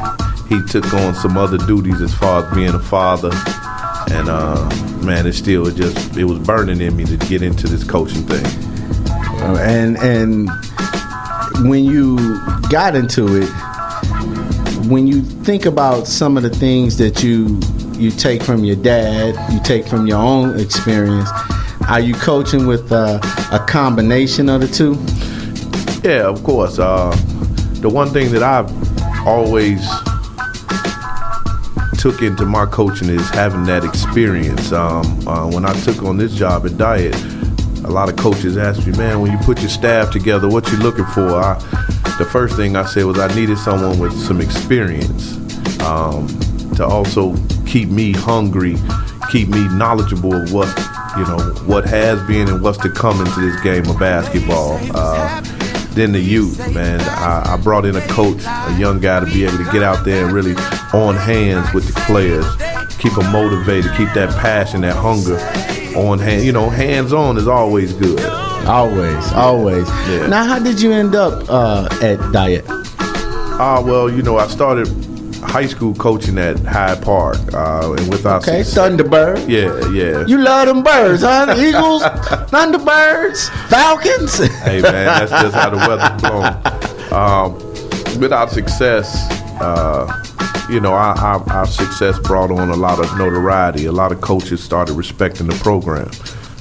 he took on some other duties as far as being a father. And uh, man, it still it just it was burning in me to get into this coaching thing. Uh, and and when you got into it, when you think about some of the things that you you take from your dad, you take from your own experience, are you coaching with uh, a combination of the two? Yeah, of course. Uh, the one thing that I've always took into my coaching is having that experience. Um, uh, when I took on this job at Dyett, a lot of coaches asked me, "Man, when you put your staff together, what you looking for?" I, the first thing I said was I needed someone with some experience um, to also keep me hungry, keep me knowledgeable of what you know what has been and what's to come into this game of basketball. Uh, then the youth, man. I, I brought in a coach, a young guy, to be able to get out there and really on hands with the players, keep them motivated, keep that passion, that hunger on hand. You know, hands on is always good. Always, always. Yeah. Now, how did you end up uh, at Dyett? Ah, well, you know, I started high school coaching at Hyde Park, uh, and with our Okay, success- Thunderbird. Yeah, yeah. You love them birds, huh? Eagles, [laughs] Thunderbirds, Falcons. hey man, that's just how the weather's [laughs] blown. Um, with our success, uh, you know, our, our, our success brought on a lot of notoriety. A lot of coaches started respecting the program.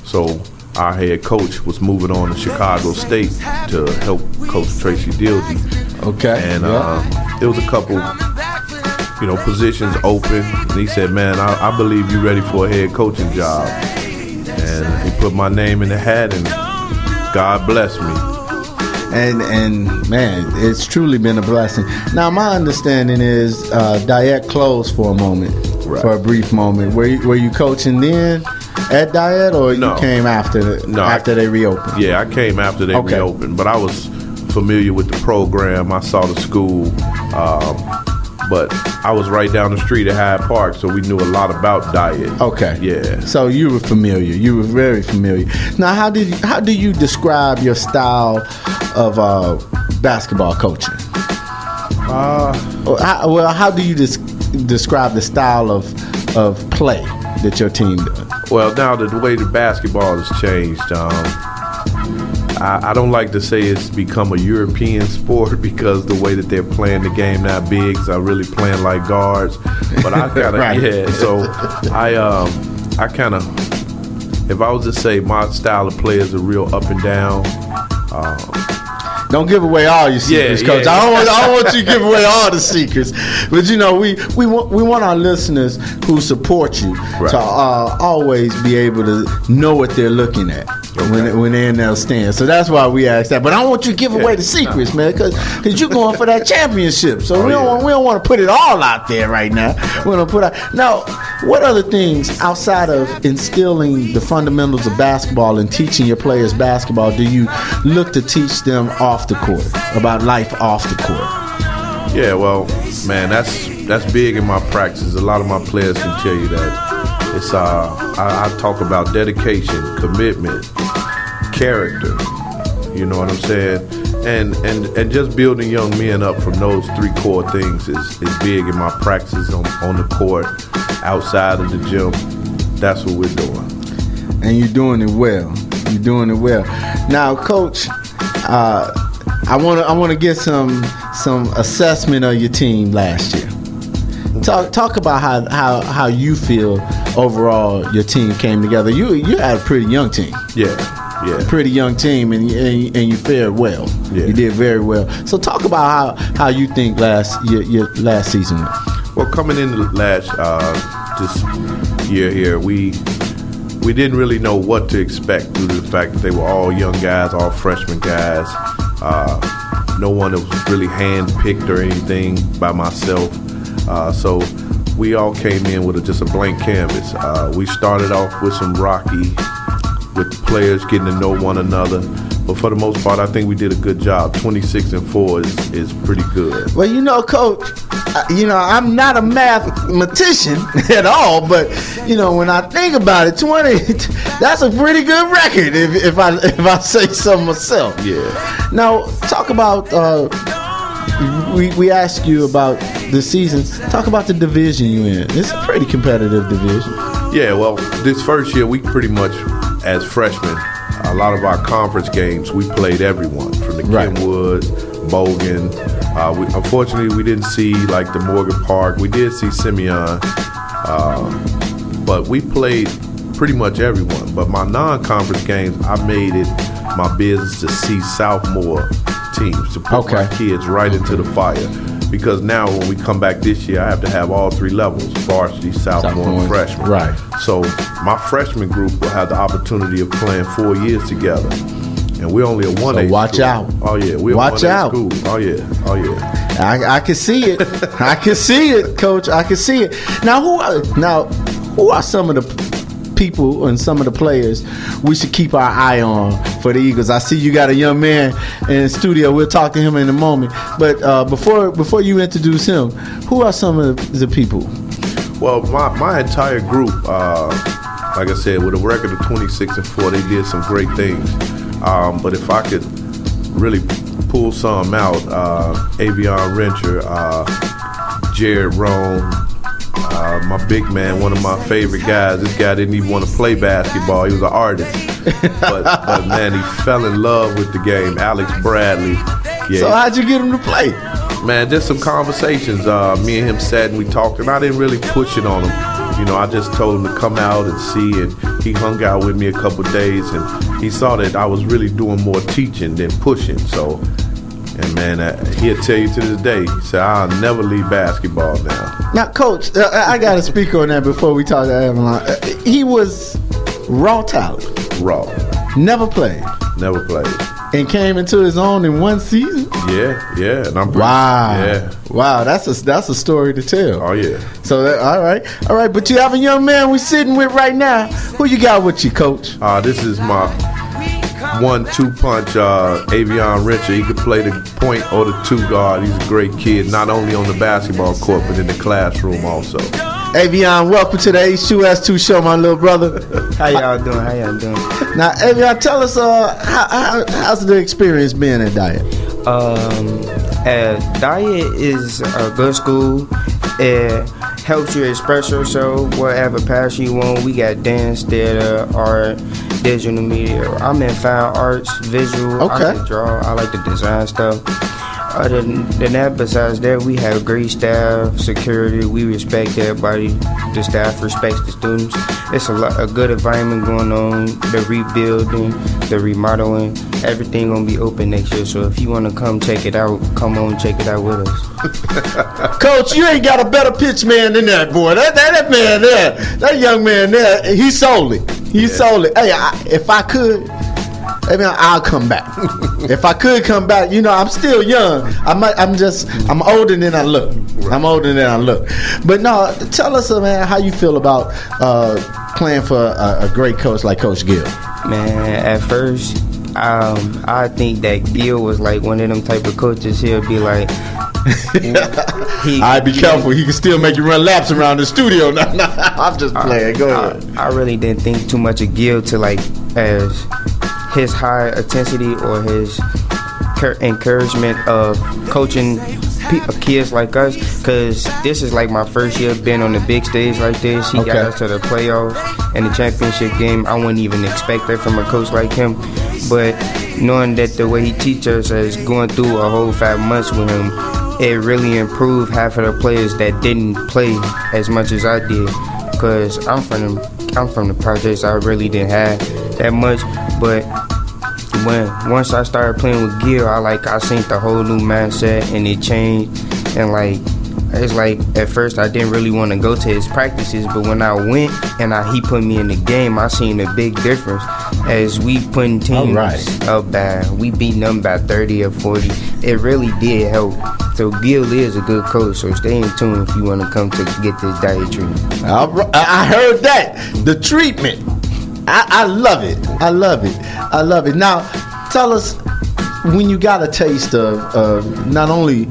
So our head coach was moving on to Chicago State to help coach Tracy Dildy. Okay. And yeah. uh, there was a couple, you know, positions open. And he said, "Man, I, I believe you're ready for a head coaching job." And he put my name in the hat, and God bless me. And and man, it's truly been a blessing. Now, my understanding is uh, Dyett closed for a moment, for a brief moment. Were you, were you coaching then at Dyett, or No. you came after the, No, I- after they reopened? Yeah, I came after they Okay. reopened, but I was familiar with the program. I saw the school, um, but I was right down the street at Hyde Park, so we knew a lot about Dyett. Okay. Yeah. So you were familiar. You were very familiar. Now, how did you, how do you describe your style of uh, basketball coaching? Uh, how, well, how do you des- describe the style of of play that your team does? Well, now that the way the basketball has changed, um, I, I don't like to say it's become a European [laughs] sport because the way that they're playing the game now, bigs are really playing like guards. But I kind of [laughs] Right. yeah. So I um, I kind of if I was to say my style of play is a real up and down. Um, Don't give away all your secrets, Yeah, coach. yeah. I don't want I don't want you to give away all the [laughs] secrets. But you know, we we want we want our listeners who support you to uh, always be able to know what they're looking at. When, when they're in their stand, so that's why we ask that. But I don't want you to give away the secrets, man, because you're going for that championship. So Oh, we don't want, we don't want to put it all out there right now. We're gonna put out now. What other things outside of instilling the fundamentals of basketball and teaching your players basketball do you look to teach them off the court about life off the court? Yeah, well, man, that's that's big in my practice. A lot of my players can tell you that. It's uh, I, I talk about dedication, commitment, character. You know what I'm saying? And and and just building young men up from those three core things is, is big in my practices on, on the court, outside of the gym. That's what we're doing. and you're doing it well. You're doing it well. Now, coach, uh, I want to I want to get some some assessment of your team last year. Talk talk about how how how you feel overall your team came together. You you had a pretty young team. Yeah, yeah. Pretty young team, and and, and you fared well. Yeah. You did very well. So talk about how how you think last your, your last season. went. Well, coming in last uh, this year here, we we didn't really know what to expect due to the fact that they were all young guys, all freshman guys. Uh, no one was really handpicked or anything by myself. Uh, so we all came in with a, just a blank canvas. Uh, we started off with some rocky, with players getting to know one another. But for the most part, I think we did a good job. 26 and 4 is, is pretty good. Well, you know, coach, you know, I'm not a mathematician [laughs] at all, but you know, when I think about it, 20 [laughs] that's a pretty good record if, if I [laughs] if I say so myself. Yeah. Now, talk about uh we we asked you about the season. Talk about the division you in. It's a pretty competitive division. Yeah, well, this first year we pretty much, as freshmen, a lot of our conference games we played everyone from the Right. Kenwoods, Bogan. Uh, we, unfortunately, we didn't see like the Morgan Park. We did see Simeon, uh, but we played pretty much everyone. But my non-conference games, I made it my business to see sophomore teams to put my kids right into the fire. Because now when we come back this year, I have to have all three levels: varsity, sophomore, and freshman. right. So my freshman group will have the opportunity of playing four years together, and we're only a one A. So watch out. Oh yeah, we're Watch a 1A out. School. Oh yeah, oh yeah. I, I can see it. [laughs] I can see it, Coach. I can see it. Now, who are now who are some of the people and some of the players we should keep our eye on for the Eagles? I see you got a young man in the studio. We'll talk to him in a moment. But uh, before before you introduce him, who are some of the, people? Well, my, my entire group, uh, like I said, with a record of 26 and 4, they did some great things. Um, but if I could really pull some out, uh, Avion Rencher, uh, Jared Roan, uh, my big man, one of my favorite guys. This guy didn't even want to play basketball. He was an artist. but, but man, he fell in love with the game. Alex Bradley. Yeah, So how'd you get him to play? Man, just some conversations. Uh, me and him sat and we talked, and I didn't really push it on him. You know, I just told him to come out and see, and he hung out with me a couple days, and he saw that I was really doing more teaching than pushing. So, and man, uh, he'll tell you to this day, he said, I'll never leave basketball now. Now, coach, uh, I got to speak on that before we talk to Avion. Uh, he was raw talent. Raw. Never played. Never played. And came into his own in one season. Yeah, yeah, and I'm Wow. Yeah. Wow, that's a that's a story to tell. Oh yeah. So that, all right, all right. But you have a young man we're sitting with right now. Who you got with you, coach? Uh, this is my one-two punch. Uh, Avion Rencher. He could play the point or the two guard. He's a great kid, not only on the basketball court but in the classroom also. Avion, welcome to the H2S2 show, my little brother. [laughs] How y'all doing? How y'all doing? Now, Avion, tell us uh, how, how, how's the experience being at Dyett? Um, uh, Dyett is a good school. It helps you express yourself, whatever passion you want. We got dance, theater, art, digital media. I'm in fine arts, visual. I Okay. can draw. I like to design stuff. Other than that, besides that, we have great staff, security. We respect everybody. The staff respects the students. It's a lot, a good environment going on. The rebuilding, the remodeling, everything gonna be open next year. So if you wanna come check it out, come on check it out with us. [laughs] Coach, you ain't got a better pitch man than that boy. That that, that man there, that young man there, he sold it. He sold it. Hey, I, if I could, I mean, I'll come back. [laughs] if I could come back, you know, I'm still young. I might, I'm just, I'm older than I look. I'm older than I look. But no, tell us, uh, man, how you feel about uh, playing for a, a great coach like Coach Gill. Man, at first, um, I think that Gil was like one of them type of coaches. He'll be like, [laughs] he, I'd be careful. He can still make you run laps around the studio. [laughs] No, no, I'm just playing. Go ahead. I, I really didn't think too much of Gil to like as his high intensity or his encouragement of coaching pe- uh, kids like us. Cause this is like my first year being on the big stage like this. He got us to the playoffs and the championship game. I wouldn't even expect that from a coach like him. But knowing that the way he teaches us is going through a whole five months with him, it really improved half of the players that didn't play as much as I did. Cause I'm from the I'm from the projects. I really didn't have that much, but when once I started playing with Gil, I like I seen the whole new mindset and it changed. And like it's like at first I didn't really want to go to his practices, but when I went and I, he put me in the game, I seen a big difference. As we putting teams Alright. up by we beating them by thirty or forty, it really did help. So Gil is a good coach. So stay in tune if you want to come to get this Dyett treatment. I I heard that. The treatment. I, I love it. I love it. I love it. Now, tell us when you got a taste of, of not only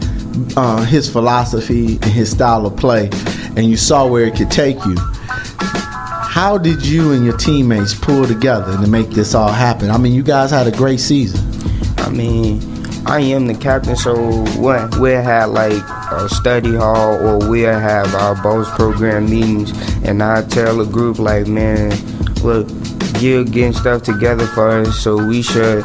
uh, his philosophy and his style of play, and you saw where it could take you. How did you and your teammates pull together to make this all happen? I mean, you guys had a great season. I mean, I am the captain, so what we'll have like a study hall or we'll have our boss program meetings, and I tell the group like, man, look, Gil getting stuff together for us, so we should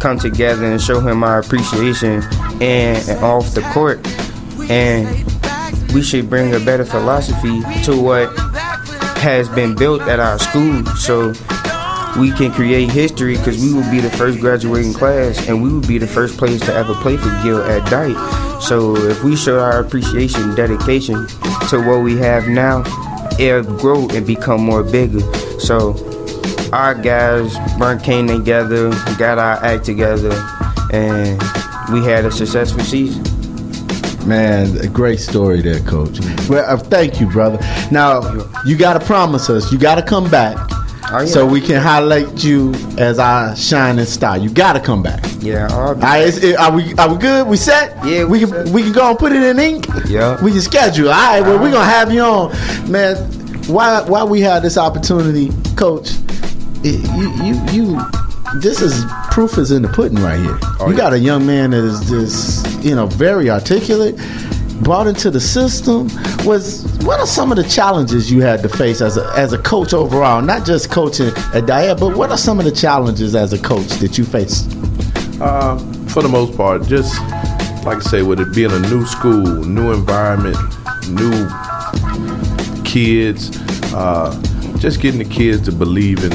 come together and show him our appreciation and, and off the court, and we should bring a better philosophy to what has been built at our school, so we can create history because we will be the first graduating class and we will be the first players to ever play for Gil at Dyett. So if we show our appreciation, dedication to what we have now, it'll grow and become more bigger. So our guys burnt came together, got our act together, and we had a successful season. Man, a great story there, Coach. Well, uh, thank you, brother. Now, you got to promise us, you got to come back Oh, yeah. so we can highlight you as our shining star. You got to come back. Yeah, I'll All be right, is, is- are we are we good? We set? Yeah, we, can we can go and put it in ink. Yeah. we can schedule. All right, well we're gonna have you on, man. Why why we have this opportunity, Coach? It- you you you. This is proof is in the pudding right here. you got a young man that is just you know very articulate, brought into the system. Was what are some of the challenges you had to face as a as a coach overall? Not just coaching at Dyett, but what are some of the challenges as a coach that you faced? Uh, for the most part, just like I say, with it being a new school, new environment, new kids, uh, just getting the kids to believe in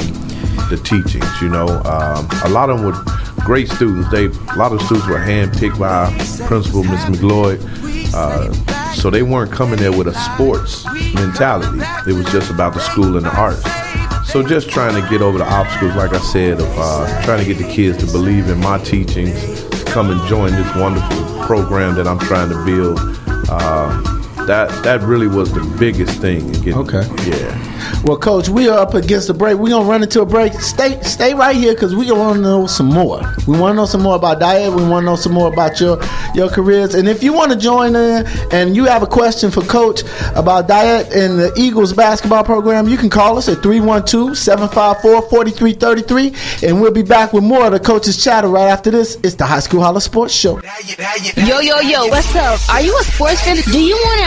the teachings. You know, um, a lot of them were great students. They a lot of students were handpicked by principal, Miss McLeod. Uh, so they weren't coming there with a sports mentality. It was just about the school and the arts. So just trying to get over the obstacles, like I said, of uh, trying to get the kids to believe in my teachings, come and join this wonderful program that I'm trying to build. Uh, that that really was the biggest thing. Getting, Okay. Yeah. Well, Coach, we are up against the break. We're gonna run into a break. Stay, stay right here because we want to know some more. We want to know some more about Dyett. We want to know some more about your your careers. And if you want to join in and you have a question for Coach about Dyett and the Eagles basketball program, you can call us at 312-754-4333, and we'll be back with more of the Coach's Chatter right after this. It's the High School Holla Sports Show. Yo, yo, yo, what's up? Are you a sports fan? Do you want to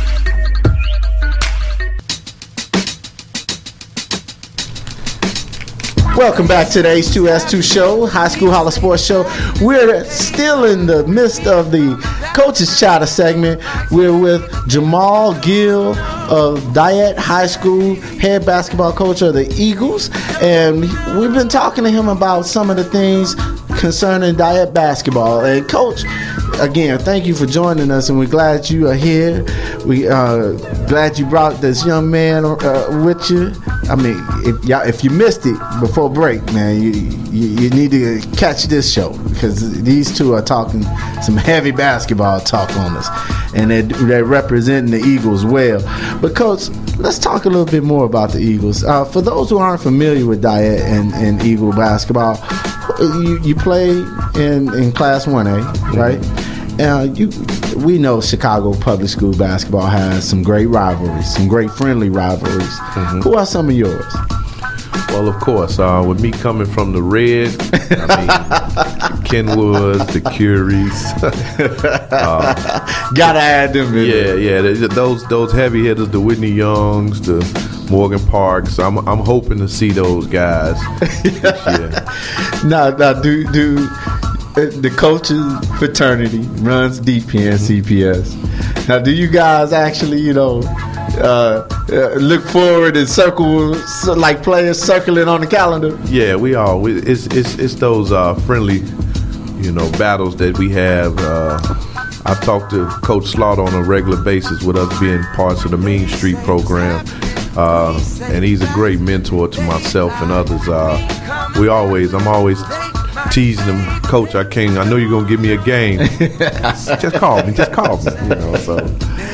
Welcome back to the H2S2 show, High School Holla Sports Show. We're still in the midst of the Coaches Chatter segment. We're with Jamal Gill of Dyett High School, head basketball coach of the Eagles. And we've been talking to him about some of the things concerning Dyett basketball. And, Coach, again, thank you for joining us, and we're glad you are here. We uh, glad you brought this young man uh, with you. I mean, if y'all, if you missed it before break, man, you you, you need to catch this show because these two are talking some heavy basketball talk on us, and they're, they're representing the Eagles well. But coach, let's talk a little bit more about the Eagles. Uh, for those who aren't familiar with Dyett and, and Eagle basketball, you, you play in in Class One A, right? Uh, you, we know Chicago public school basketball has some great rivalries, some great friendly rivalries. Who are some of yours? Well, of course, uh, with me coming from the red, I mean, [laughs] Kenwoods, the Curies. [laughs] uh, Gotta add them in. Yeah, yeah. Those those heavy hitters, the Whitney Youngs, the Morgan Parks. I'm I'm hoping to see those guys. Now, [laughs] now, do do uh, the coaches fraternity runs DP and CPS. Now, do you guys actually, you know, uh, uh, look forward and circle like players circling on the calendar? Yeah, we are. We, it's it's it's those uh, friendly, you know, battles that we have. Uh, I talk to Coach Slaughter on a regular basis with us being parts of the Mean Street program, uh, and he's a great mentor to myself and others. Uh, we always, I'm always teasing him, Coach. I can't. I know you're gonna give me a game. [laughs] just call me. Just call me. You know. So,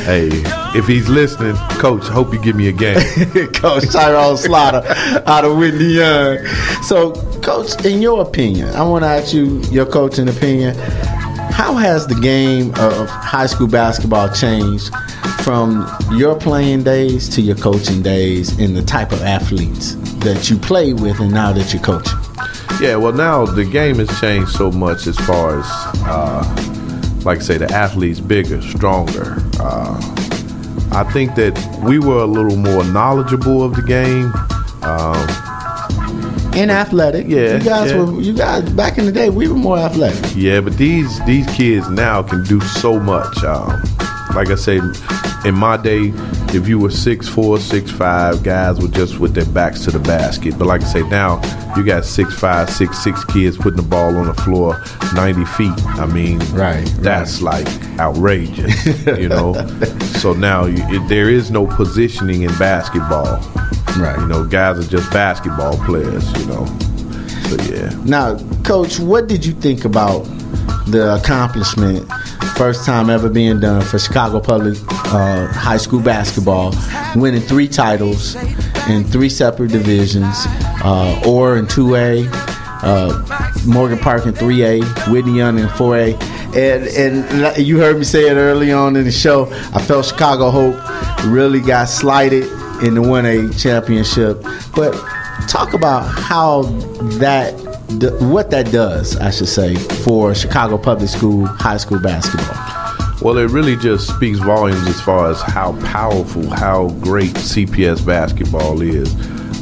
hey, if he's listening, Coach, hope you give me a game. [laughs] Coach Tyrone Slaughter out of Whitney Young. So, Coach, in your opinion, I want to ask you your coaching opinion. How has the game of high school basketball changed from your playing days to your coaching days and the type of athletes that you play with and now that you're coaching? Yeah, well, now the game has changed so much as far as uh, like I say, the athletes bigger, stronger. Uh, I think that we were a little more knowledgeable of the game. Um, And athletic. Yeah, You guys yeah. were you guys back in the day we were more athletic. Yeah, but these these kids now can do so much. Um, like I say, in my day, if you were six four, six five, guys were just with their backs to the basket. But like I say, now you got six five, six six kids putting the ball on the floor ninety feet. I mean, right? That's like outrageous, you know. [laughs] so now you, it, there is no positioning in basketball. Right. You know, guys are just basketball players. You know. So yeah. Now, coach, what did you think about the accomplishment? First time ever being done for Chicago Public uh, High School basketball, winning three titles in three separate divisions, uh, Orr in 2A, uh, Morgan Park in 3A, Whitney Young in 4A. And, and you heard me say it early on in the show. I felt Chicago Hope really got slighted in the 1A championship. But talk about how that what that does, I should say, for Chicago Public School high school basketball. Well, it really just speaks volumes as far as how powerful, how great CPS basketball is.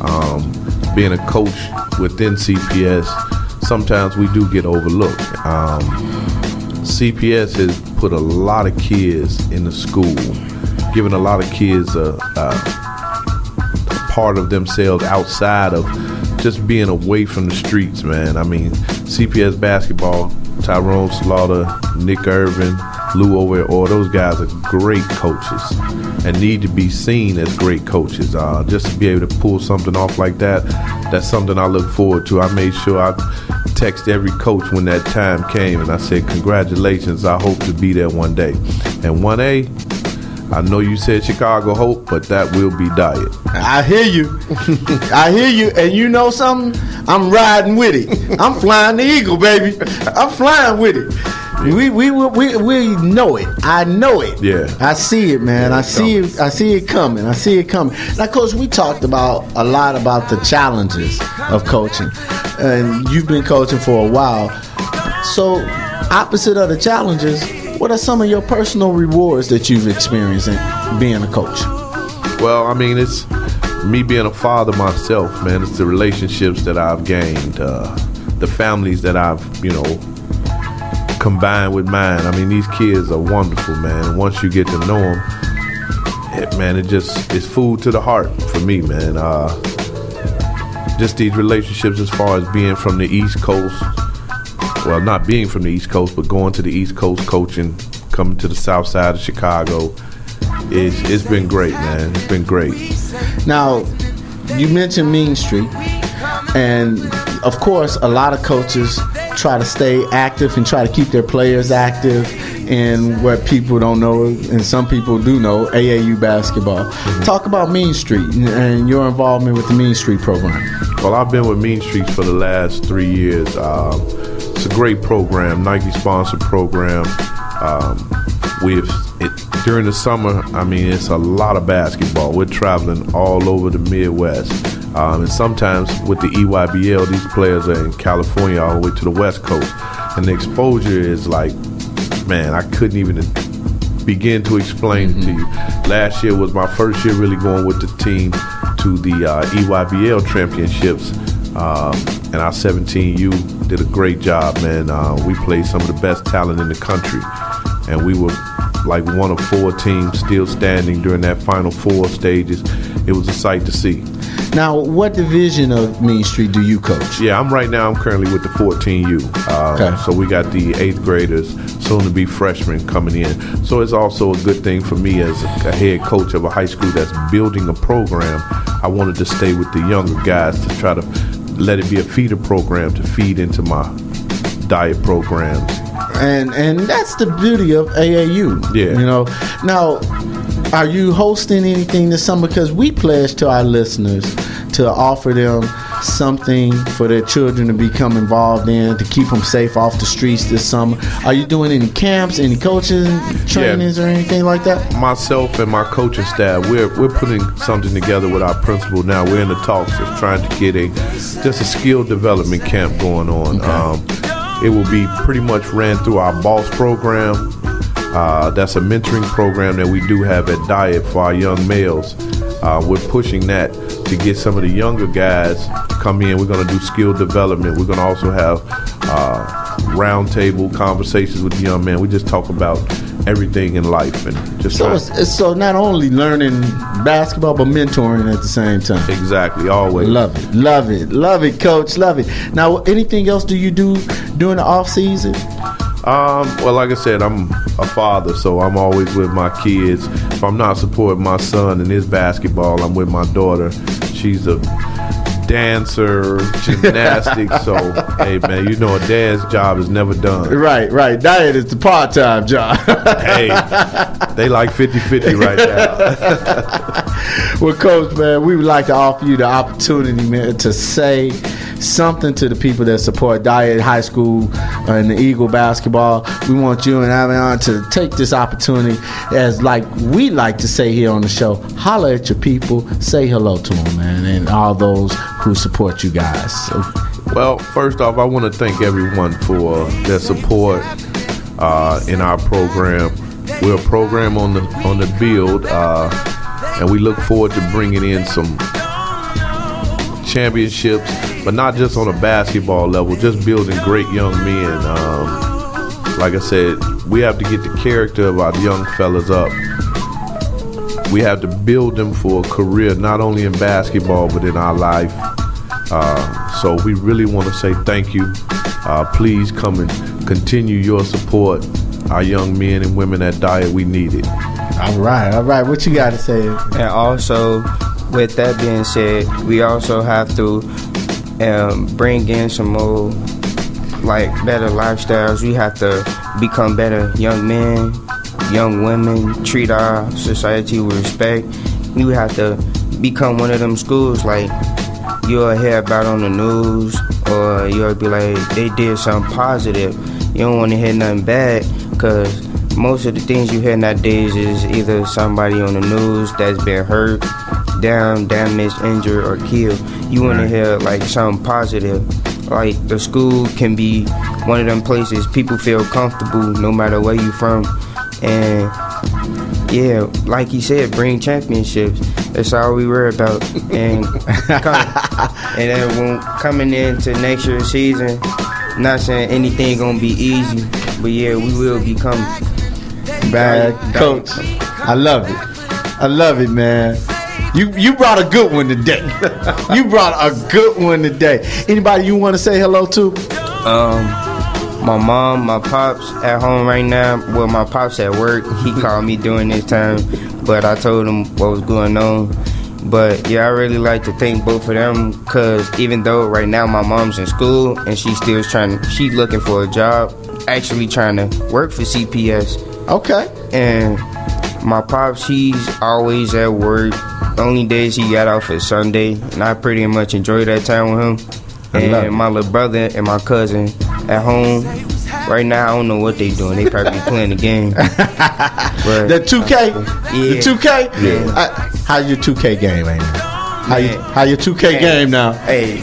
Um, being a coach within CPS, sometimes we do get overlooked. Um, CPS has put a lot of kids in the school, giving a lot of kids a, a part of themselves outside of just being away from the streets, man. I mean, CPS basketball, Tyrone Slaughter, Nick Irvin, Lou over Orr, those guys are great coaches and need to be seen as great coaches. Uh, just to be able to pull something off like that, that's something I look forward to. I made sure I text every coach when that time came and I said, Congratulations, I hope to be there one day. And 1A, I know you said Chicago Hope, but that will be Dyett. I hear you. [laughs] I hear you. And you know something? I'm riding with it. I'm flying the eagle, baby. I'm flying with it. We, we we we know it. I know it. Yeah. I see it, man. I see it. I see it coming. I see it coming. Now, coach, we talked about a lot about the challenges of coaching, and you've been coaching for a while. So, opposite of the challenges, what are some of your personal rewards that you've experienced in being a coach? Well, I mean, it's me being a father myself, man. It's the relationships that I've gained, uh, the families that I've, you know, combined with mine. I mean, these kids are wonderful, man. Once you get to know them, it, man, it just it's food to the heart for me, man. Uh, just these relationships, as far as being from the East Coast. Well, not being from the East Coast, but going to the East Coast coaching, coming to the South Side of Chicago. It's, it's been great, man. It's been great. Now, you mentioned Mean Street, and of course, a lot of coaches try to stay active and try to keep their players active in what people don't know, and some people do know AAU basketball. Talk about Mean Street and- and your involvement with the Mean Street program. Well, I've been with Mean Streets for the last three years. Um, it's a great program, Nike sponsored program. Um, we've it, during the summer. I mean, it's a lot of basketball. We're traveling all over the Midwest, um, and sometimes with the EYBL, these players are in California all the way to the West Coast, and the exposure is like, man, I couldn't even begin to explain it to you. Last year was my first year really going with the team to the uh, EYBL championships, um, and our 17U did a great job, man. Uh, we played some of the best talent in the country, and we were like one of four teams still standing during that final four stages. It was a sight to see. Now, what division of Mean Street do you coach? Yeah, I'm right now. I'm currently with the 14U. Uh, Okay. So we got the eighth graders, soon to be freshmen, coming in. So it's also a good thing for me as a head coach of a high school that's building a program. I wanted to stay with the younger guys to try to let it be a feeder program to feed into my Dyett programs. and and that's the beauty of AAU. Yeah. you know. Now, are you hosting anything this summer? Because we pledge to our listeners to offer them something for their children to become involved in to keep them safe off the streets this summer. Are you doing any camps, any coaching trainings, or anything like that? myself and my coaching staff, we're we're putting something together with our principal now. We're in the talks of trying to get a just a skill development camp going on. Um, it will be pretty much ran through our boss program. Uh, that's a mentoring program that we do have at Dyett for our young males. Uh, we're pushing that to get some of the younger guys come in. We're going to do skill development. We're going to also have uh, roundtable conversations with the young men. We just talk about everything in life and just So it's, it's so not only learning basketball but mentoring at the same time. Exactly, always. Love it, love it, love it, coach, love it. Now, anything else do you do during the off season? Um, well, like I said, I'm a father, so I'm always with my kids. If I'm not supporting my son in his basketball, I'm with my daughter. She's a dancer, gymnastics. [laughs] so, hey, man, you know a dad's job is never done. Right, right. Dyett is the part time job. hey, they like 50 50 right now. [laughs] well, coach, man, we would like to offer you the opportunity, man, to say something to the people that support Dyett High School and the Eagle basketball. We want you and Avion to take this opportunity as, like we like to say here on the show, holler at your people, say hello to them, man, and all those who support you guys. So, Well, first off, I want to thank everyone for their support uh, in our program. We're a program on the on the build, uh, and we look forward to bringing in some championships, but not just on a basketball level, just building great young men. Um, like I said, we have to get the character of our young fellas up. We have to build them for a career, not only in basketball, but in our life. Uh, so we really want to say thank you. Uh, please come and continue your support. Our young men and women at Dyett, we need it. all right, all right. What you got to say? And also, with that being said, we also have to um, bring in some more like better lifestyles. We have to become better young men, young women, treat our society with respect. We have to become one of them schools like you'll hear about on the news or you'll be like they did something positive. You don't want to hear nothing bad because most of the things you hear nowadays is either somebody on the news that's been hurt, down, damaged, injured, or killed. You want to hear like something positive. Like the school can be one of them places people feel comfortable no matter where you from. And yeah, like you said, bring championships. That's all we worry about. And [laughs] come, and then when coming into next year's season, not saying anything gonna be easy, but yeah, we will be coming. Man, coach, I love it. I love it, man. You you brought a good one today. [laughs] you brought a good one today. Anybody you want to say hello to? Um, my mom, my pops at home right now. Well, my pops at work. He called me during this time, but I told him what was going on. But yeah, I really like to thank both of them because even though right now my mom's in school and she's still trying, she's looking for a job, actually trying to work for CPS. Okay. And my pops, he's always at work. Only days he got off is Sunday, and I pretty much enjoy that time with him. I love it. And my little brother and my cousin at home. Right now, I don't know what they doing. They probably [laughs] playing the game. [laughs] But The 2K? The Yeah. 2K? Yeah. How's your 2K game right now? How, you, how your 2K Hey. game now? Hey,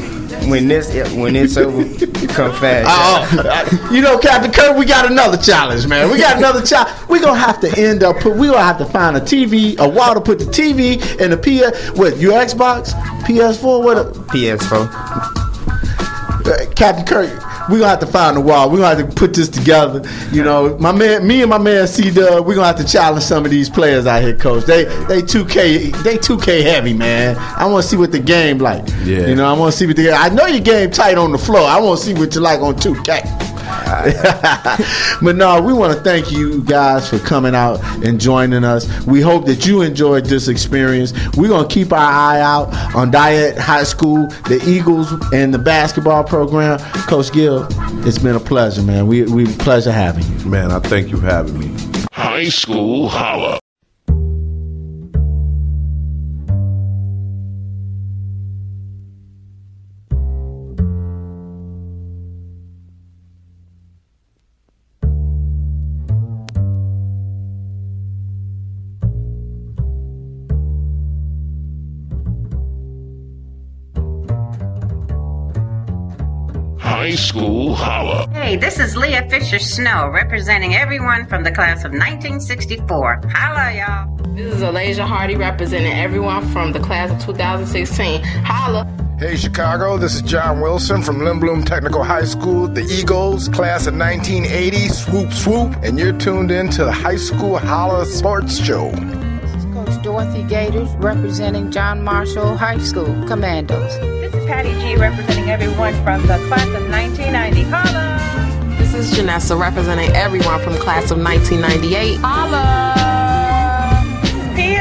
when this when it's over, come fast. Oh, you know, Captain Kirk, we got another challenge, man. We got another challenge. We're gonna have to end up. Put, we gonna have to find a TV, a wall to put the TV and the PS. What your Xbox, PS4? What? A, PS4. uh, Captain Kirk, we gonna have to find a wall. We gonna have to put this together. You know, my man, me and my man C Dub, we gonna have to challenge some of these players out here, Coach. They they two K they two K heavy, man. I want to see what the game like. Yeah. You know, I want to see what the. I know your game tight on the floor. I want to see what you like on two K. [laughs] but no, we want to thank you guys for coming out and joining us. We hope that you enjoyed this experience. We're gonna keep our eye out on Dyett High School, the Eagles, and the basketball program. Coach Gill, it's been a pleasure, man. We we pleasure having you. Man, I thank you for having me. High School Holla. High High School Holla. Hey, this is Leah Fisher Snow representing everyone from the class of 1964. Holla, y'all. This is Alasia Hardy representing everyone from the class of 2016. Holla. Hey Chicago, this is John Wilson from Lindblom Technical High School, the Eagles, class of 1980, swoop swoop, and you're tuned in to the High School Holla Sports Show. Coach Dorothy Gaters representing John Marshall High School Commandos. This is Patty G representing everyone from the class of 1990. Holla! This is Janessa representing everyone from the class of 1998. Holla!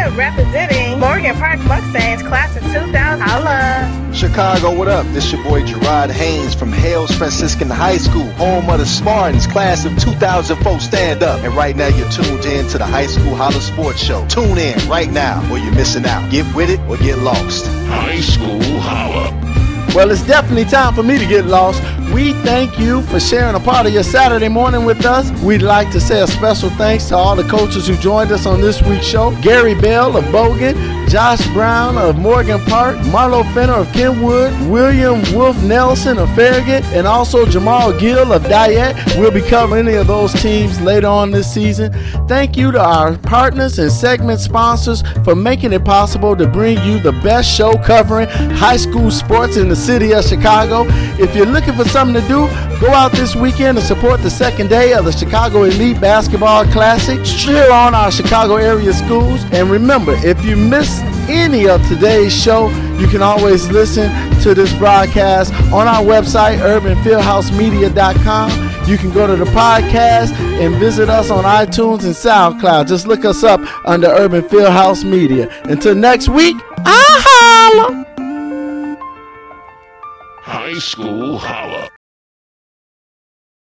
Pia representing Morgan Park Mustangs, class of 2000. Holla! Chicago, what up? This your boy Gerard Haynes from Hales Franciscan High School, home of the Spartans, class of 2004. Stand up. And right now you're tuned in to the High School Holla Sports Show. Tune in right now or you're missing out. Get with it or get lost. High School Holla. Well, it's definitely time for me to get lost. We thank you for sharing a part of your Saturday morning with us. We'd like to say a special thanks to all the coaches who joined us on this week's show Gary Bell of Bogan, Josh Brown of Morgan Park, Marlo Finner of Kenwood, William Wolf Nelson of Farragut, and also Jamal Gill of Dyett. We'll be covering any of those teams later on this season. Thank you to our partners and segment sponsors for making it possible to bring you the best show covering high school sports in the city of Chicago. If you're looking for something to do, go out this weekend and support the second day of the Chicago Elite Basketball Classic. Cheer on our Chicago area schools. And remember, if you missed any of today's show, you can always listen to this broadcast on our website, urbanfieldhousemedia.com. You can go to the podcast and visit us on iTunes and SoundCloud. Just look us up under Urban Fieldhouse Media. Until next week, I holla! High School Holla.